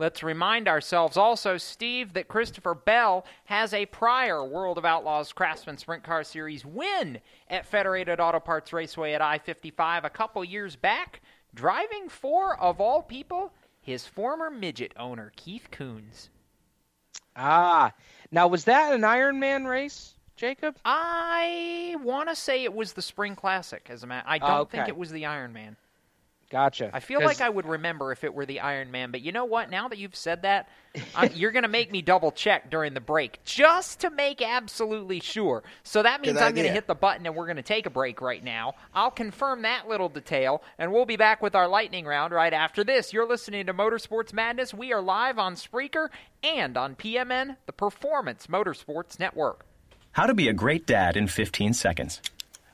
Let's remind ourselves also, Steve, that Christopher Bell has a prior World of Outlaws Craftsman Sprint Car Series win at Federated Auto Parts Raceway at I 55 a couple years back, driving for, of all people, his former midget owner, Keith Kunz.
Ah, now was that an Ironman race? Jacob?
I want to say it was the Spring Classic. As a matter, I don't okay. think it was the Ironman.
Gotcha.
I feel like I would remember if it were the Iron Man, but you know what? Now that you've said that, I, you're going to make me double check during the break just to make absolutely sure. So that means I'm going to hit the button and we're going to take a break right now. I'll confirm that little detail, and we'll be back with our lightning round right after this. You're listening to Motorsports Madness. We are live on Spreaker and on PMN, the Performance Motorsports Network.
How to be a great dad in 15 seconds.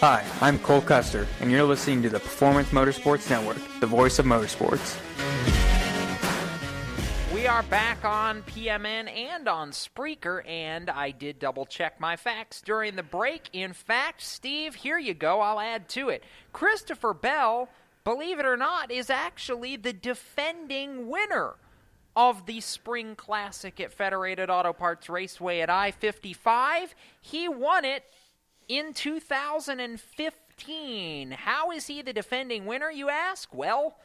Hi, I'm Cole Custer, and you're listening to the Performance Motorsports Network, the voice of motorsports.
We are back on PMN and on Spreaker, and I did double check my facts during the break. In fact, Steve, here you go. I'll add to it. Christopher Bell, believe it or not, is actually the defending winner of the Spring Classic at Federated Auto Parts Raceway at I 55. He won it in 2015. How is he the defending winner, you ask? Well,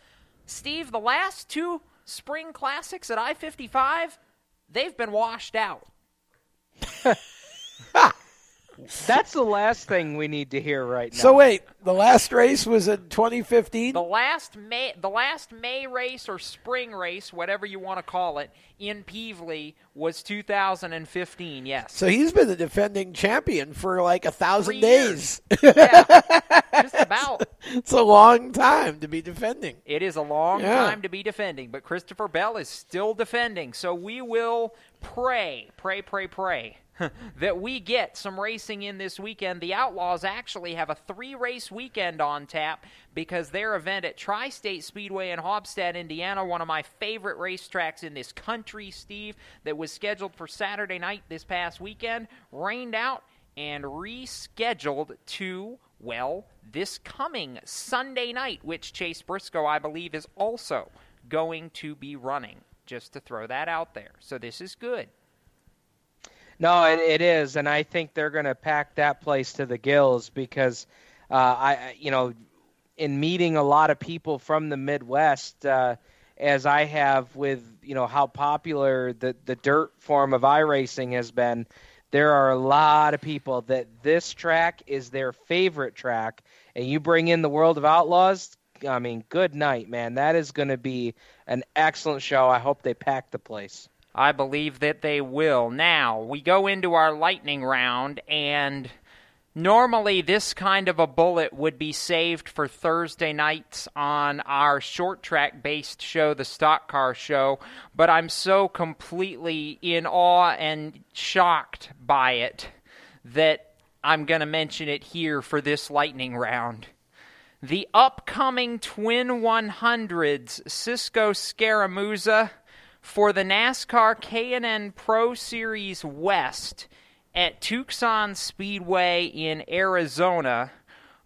Steve, the last two spring classics at I 55, they've been washed out.
That's the last thing we need to hear right now.
So wait, the last race was in 2015.
The last May, the last May race or spring race, whatever you want to call it, in Pevely was 2015. Yes.
So he's been the defending champion for like a thousand days.
yeah, just about.
It's a long time to be defending.
It is a long
Yeah.
time to be defending, but Christopher Bell is still defending. So we will pray, pray, pray, pray that we get some racing in this weekend. The Outlaws actually have a three race weekend on tap because their event at Tri State Speedway in Haubstadt, Indiana, one of my favorite racetracks in this country, Steve, that was scheduled for Saturday night this past weekend, rained out and rescheduled to, well, this coming Sunday night, which Chase Briscoe, I believe, is also going to be running. Just to throw that out there. So this is good.
No, it, it is, and I think they're going to pack that place to the gills because uh, I, you know, in meeting a lot of people from the Midwest, uh, as I have with you know how popular the the dirt form of iRacing has been, there are a lot of people that this track is their favorite track, and you bring in the World of Outlaws. I mean, good night, man. That is going to be an excellent show. I hope they pack the place.
I believe that they will. Now, we go into our lightning round, and normally this kind of a bullet would be saved for Thursday nights on our short track based show, the Stock Car Show, but I'm so completely in awe and shocked by it that I'm going to mention it here for this lightning round. the upcoming Twin 100s Cisco Scaramuzza for the NASCAR K&N Pro Series West at Tucson Speedway in Arizona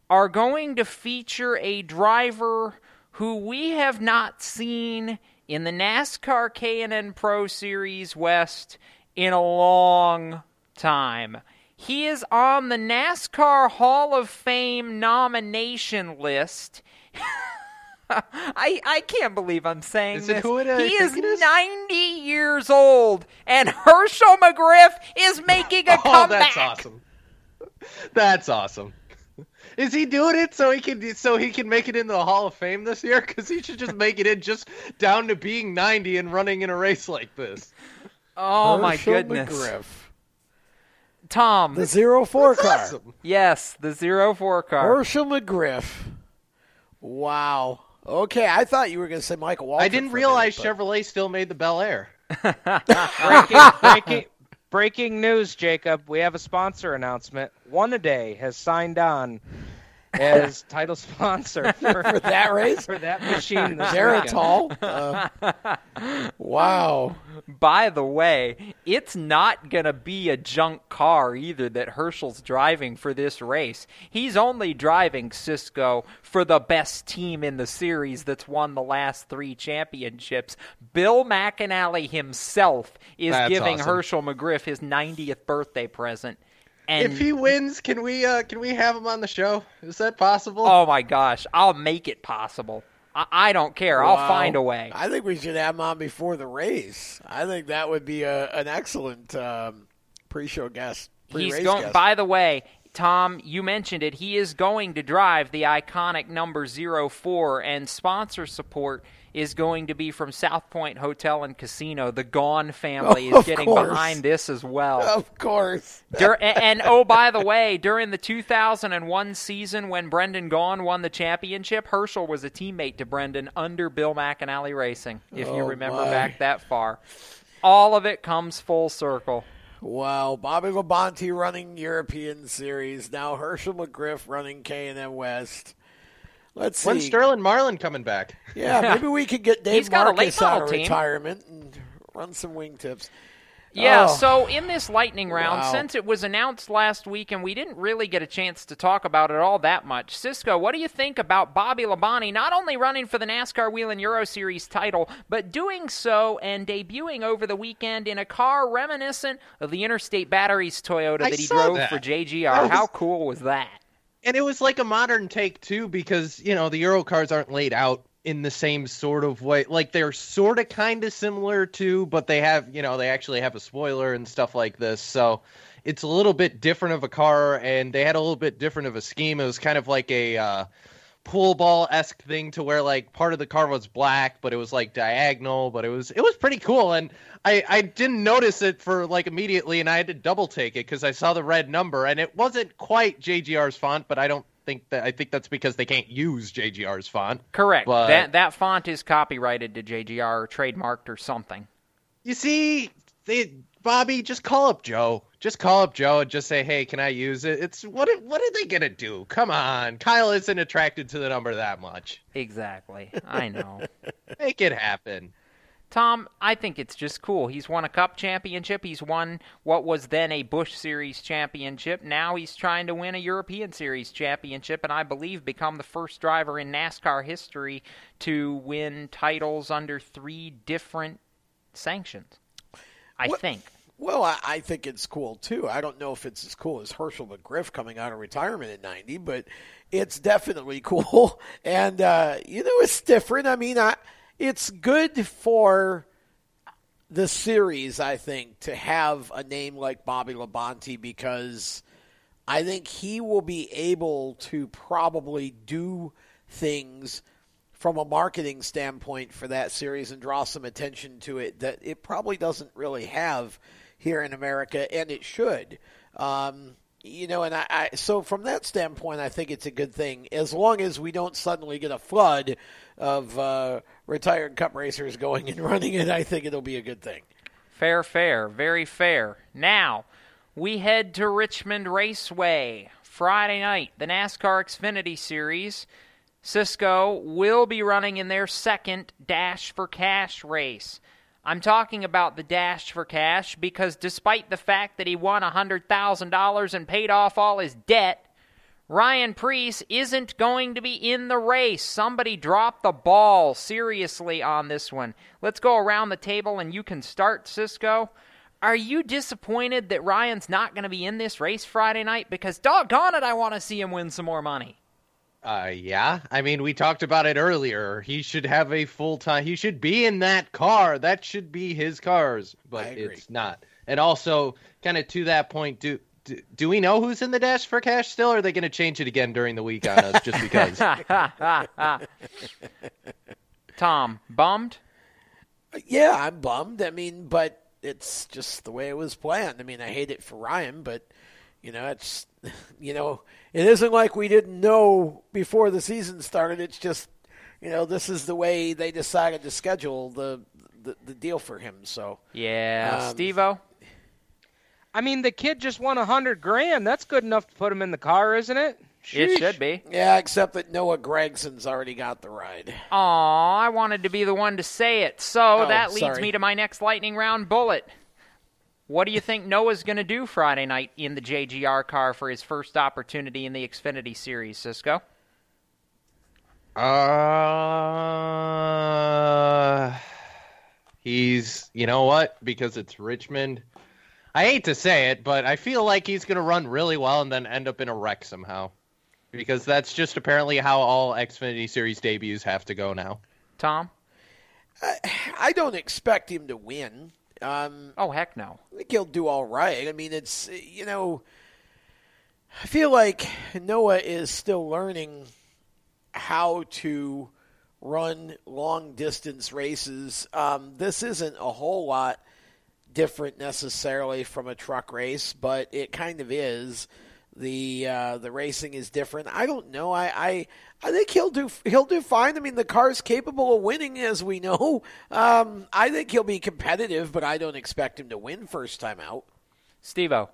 are going to feature a driver who we have not seen in the NASCAR K&N Pro Series West in a long time. He is on the NASCAR Hall of Fame nomination list. I I can't believe I'm saying
Is it
this.
who it,
he
I
is
it is?
90 years old, and Hershel McGriff is making a
Oh,
comeback.
that's awesome. That's awesome. Is he doing it so he can so he can make it into the Hall of Fame this year? Because he should just make it in just down to being 90 and running in a race like this.
Oh my
Hershel
goodness.
McGriff.
Tom.
The zero four car.
Yes, the zero four car.
Hershel McGriff. Wow. Okay, I thought you were going to say Michael Waltrip.
I didn't realize
minute,
Chevrolet still made the Bel Air.
breaking, breaking, breaking news, Jacob. We have a sponsor announcement. One a day has signed on as title sponsor for,
For that race?
for that machine. This
Geritol. Uh, wow.
By the way, it's not going to be a junk car either that Hershel's driving for this race. He's only driving Cisco for the best team in the series that's won the last three championships. Bill McAnally himself is
That's
giving
awesome.
Hershel McGriff his 90th birthday present. And
if he wins, can we uh can we have him on the show? Is that possible?
Oh my gosh, I'll make it possible. I, I don't care. I'll find a way.
I think we should have him on before the race. I think that would be a, an excellent um, pre-show guest.
He's
pre-race
going.
guest.
By the way, Tom, you mentioned it. He is going to drive the iconic number 04, and sponsor support is going to be from South Point Hotel and Casino. The Gaughan family is getting
course.
behind this as well.
Of course.
Dur- and, and oh, by the way, during the 2001 season when Brendan Gaughan won the championship, Hershel was a teammate to Brendan under Bill McAnally Racing. If you
Oh,
remember
my.
back that far, all of it comes full circle.
Wow, Bobby Labonte running European Series. Now Hershel McGriff running K and M West. Let's see.
When's Sterling Marlin coming back?
Yeah, maybe we could get Dave
He's got a late
Marcis out
model
of
team.
retirement and run some wingtips.
Yeah,
Oh.
so in this lightning round,
Wow.
since it was announced last week and we didn't really get a chance to talk about it all that much, Cisco, what do you think about Bobby Labonte not only running for the NASCAR Whelen Euro Series title, but doing so and debuting over the weekend in a car reminiscent of the Interstate Batteries Toyota
I
that he
saw
drove
that.
for JGR?
That was-
How cool was that?
And it was like a modern take too, because you know the Euro cars aren't laid out in the same sort of way. Like they're sort of kind of similar to, but they have you know they actually have a spoiler and stuff like this. So it's a little bit different of a car, and they had a little bit different of a scheme. It was kind of like a uh, pool ball esque thing to where like part of the car was black, but it was like diagonal, but it was it was pretty cool. And I I didn't notice it for like immediately, and I had to double take it because I saw the red number, and it wasn't quite JGR's font, but I don't think that I think that's because they can't use JGR's font.
Correct.
But-
That that font is copyrighted to JGR or trademarked or something.
You see, they, Bobby, just call up Joe. Just call up Joe and just say, "Hey, can I use it?" It's what? What are they gonna do? Come on, Kyle isn't attracted to the number that much.
Exactly. I know.
Make it happen.
Tom, I think it's just cool. He's won a cup championship. He's won what was then a Busch Series championship. Now he's trying to win a European Series championship, and I believe become the first driver in NASCAR history to win titles under three different sanctions. I
What-
think.
Well, I, I think it's cool too. I don't know if it's as cool as Hershel McGriff coming out of retirement at 90, but it's definitely cool. And uh, you know, it's different. I mean, I, it's good for the series, I think, to have a name like Bobby Labonte because I think he will be able to probably do things from a marketing standpoint for that series and draw some attention to it that it probably doesn't really have here in America, and it should. Um, you know, and I, I so from that standpoint, I think it's a good thing as long as we don't suddenly get a flood of uh, retired Cup racers going and running it. I think it'll be a good thing.
Fair, fair, very fair. Now, we head to Richmond Raceway Friday night, the NASCAR Xfinity Series. Cisco will be running in their second Dash for Cash race. I'm talking about the Dash for Cash because despite the fact that he won $100,000 and paid off all his debt, Ryan Preece isn't going to be in the race. Somebody dropped the ball seriously on this one. Let's go around the table and you can start, Cisco. Are you disappointed that Ryan's not going to be in this race Friday night? Because doggone it, I want to see him win some more money.
Uh, yeah. I mean, we talked about it earlier. He should have a full time. He should be in that car. That should be his cars, but it's not. And also, kind of to that point, do, do do we know who's in the dash for cash still? Or are they going to change it again during the week on us just because?
Tom, bummed?
Yeah, I'm bummed. I mean, but it's just the way it was planned. I mean, I hate it for Ryan, but you know, it's you know, it isn't like we didn't know before the season started. It's just you know, this is the way they decided to schedule the the, the deal for him. So
yeah,
um,
Stevo.
I mean, the kid just won a hundred grand. That's good enough to put him in the car, isn't it?
It should be.
Yeah, except that Noah Gragson's already got the ride.
Aw, I wanted to be the one to say it. So
Oh,
that leads
sorry.
me to my next lightning round bullet. What do you think Noah's going to do Friday night in the JGR car for his first opportunity in the Xfinity Series, Cisco?
Uh, he's, you know what? Because it's Richmond. I hate to say it, but I feel like he's going to run really well and then end up in a wreck somehow. Because that's just apparently how all Xfinity Series debuts have to go now.
Tom?
I don't expect him to win. Um,
oh heck no!
I think he'll do all right. I mean, it's you know, I feel like Noah is still learning how to run long distance races. Um, this isn't a whole lot different necessarily from a truck race, but it kind of is. The uh, the racing is different. I don't know. I, I I think he'll do he'll do fine. I mean, the car's capable of winning, as we know. Um, I think he'll be competitive, but I don't expect him to win first time out.
Stevo.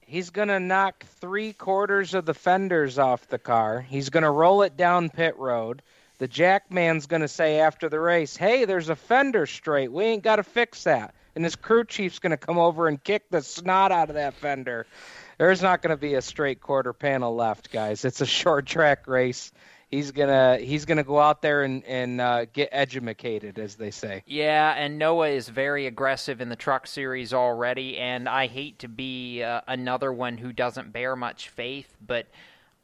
He's going to knock three quarters of the fenders off the car. He's going to roll it down pit road. The jackman's going to say after the race, hey, there's a fender straight. We ain't got to fix that. And his crew chief's going to come over and kick the snot out of that fender. There's not going to be a straight quarter panel left, guys. It's a short track race. He's gonna he's gonna go out there and and uh, get edumacated, as they say.
Yeah, and Noah is very aggressive in the truck series already, and I hate to be uh, another one who doesn't bear much faith, but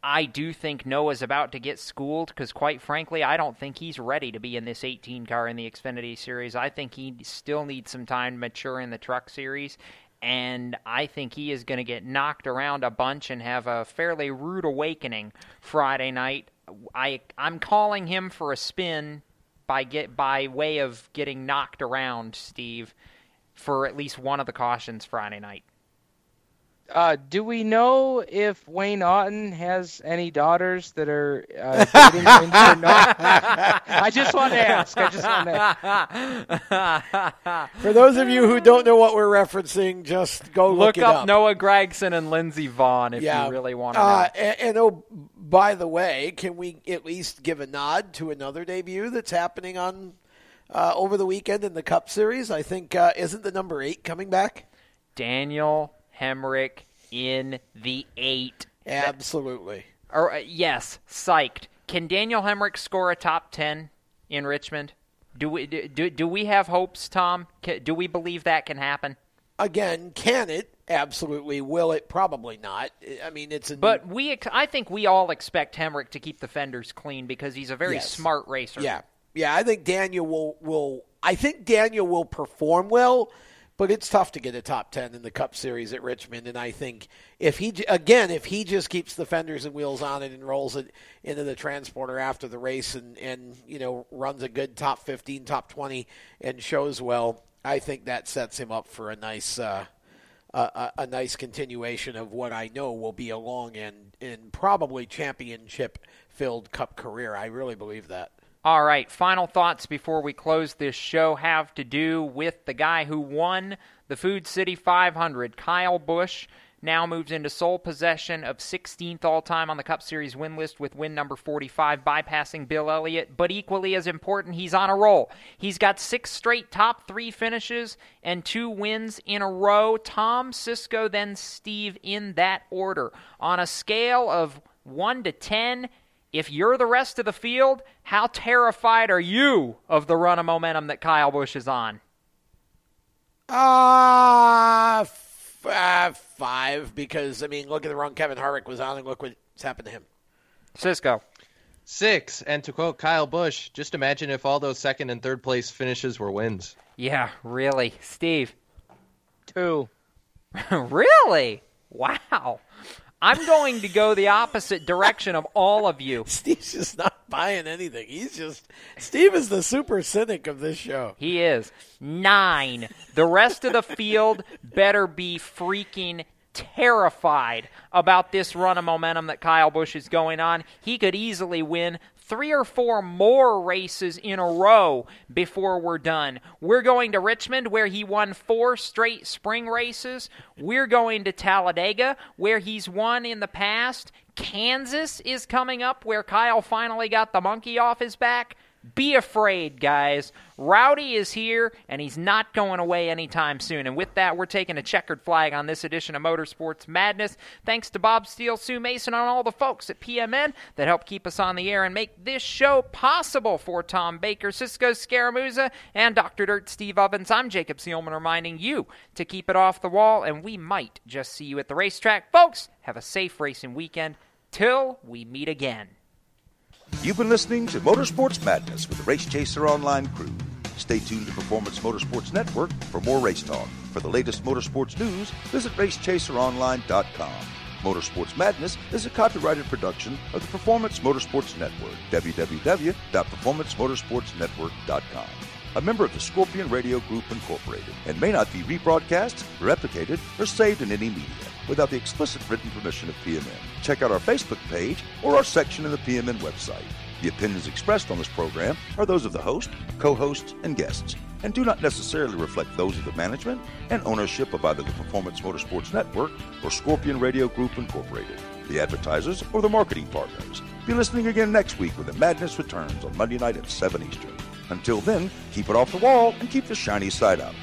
I do think Noah's about to get schooled because, quite frankly, I don't think he's ready to be in this 18 car in the Xfinity series. I think he still needs some time to mature in the truck series, and I think he is going to get knocked around a bunch and have a fairly rude awakening Friday night. I I'm calling him for a spin by get by way of getting knocked around, Steve, for at least one of the cautions Friday night.
Uh, do we know if Wayne Auton has any daughters that are uh, dating him or not? I just want to ask. I just want to.
For those of you who don't know what we're referencing, just go look,
Look
it
up,
up.
Noah Gragson and Lindsey Vaughn if
yeah.
you really want to know.
Uh, and, and oh, by the way, can we at least give a nod to another debut that's happening on uh, over the weekend in the Cup Series? I think uh, isn't the number eight coming back?
Daniel Hemric in the eight.
Absolutely.
Or uh, yes, psyched. Can Daniel Hemric score a top ten in Richmond? Do we do, do we have hopes, Tom? Do we believe that can happen?
Again, can it? Absolutely. Will it? Probably not. I mean, it's a
But we, ex- I think we all expect Hemric to keep the fenders clean because he's a very
Yes.
smart racer.
Yeah, yeah. I think Daniel will will. I think Daniel will perform well, but it's tough to get a top ten in the Cup Series at Richmond. And I think if he again, if he just keeps the fenders and wheels on it and rolls it into the transporter after the race and and you know runs a good top fifteen, top twenty, and shows well, I think that sets him up for a nice. Uh, a, a nice continuation of what I know will be a long and, and probably championship filled cup career. I really believe that.
All right, final thoughts before we close this show have to do with the guy who won the Food City 500, Kyle Busch. now moves into sole possession of 16th all time on the Cup Series win list with win number 45, bypassing Bill Elliott. But equally as important, he's on a roll. He's got six straight top three finishes and two wins in a row. Tom, Cisco, then Steve in that order. On a scale of 1 to 10, if you're the rest of the field, how terrified are you of the run of momentum that Kyle Busch is on?
Uh, f- uh, five, because, I mean, look at the run Kevin Harvick was on and look what's happened to him.
Cisco.
Six. And to quote Kyle Busch, just imagine if all those second and third place finishes were wins.
Yeah, really. Steve.
Two.
really? Wow. I'm going to go the opposite direction of all of you.
Steve's just not buying anything. He's just Steve is the super cynic of this show.
He is. Nine. The rest of the field better be freaking terrified about this run of momentum that Kyle Busch is going on. He could easily win three or four more races in a row before we're done. We're going to Richmond, where he won four straight spring races. We're going to Talladega, where he's won in the past. Kansas is coming up, where Kyle finally got the monkey off his back. Be afraid, guys. Rowdy is here, and he's not going away anytime soon. And with that, we're taking a checkered flag on this edition of Motorsports Madness. Thanks to Bob Steele, Sue Mason, and all the folks at PMN that help keep us on the air and make this show possible for Tom Baker, Cisco Scaramuzza, and Dr. Dirt Steve Ovens. I'm Jacob Seelman reminding you to keep it off the wall, and we might just see you at the racetrack. Folks, have a safe racing weekend. Till we meet again.
You've been listening to Motorsports Madness with the Race Chaser Online crew. Stay tuned to Performance Motorsports Network for more race talk. For the latest motorsports news, visit racechaseronline.com. Motorsports Madness is a copyrighted production of the Performance Motorsports Network, www.performancemotorsportsnetwork.com. A member of the Scorpion Radio Group Incorporated, and may not be rebroadcast, replicated, or saved in any media without the explicit written permission of PMN. Check out our Facebook page or our section of the PMN website. The opinions expressed on this program are those of the host, co hosts, and guests, and do not necessarily reflect those of the management and ownership of either the Performance Motorsports Network or Scorpion Radio Group Incorporated, the advertisers, or the marketing partners. Be listening again next week when the madness returns on Monday night at 7 Eastern. Until then, keep it off the wall and keep the shiny side up.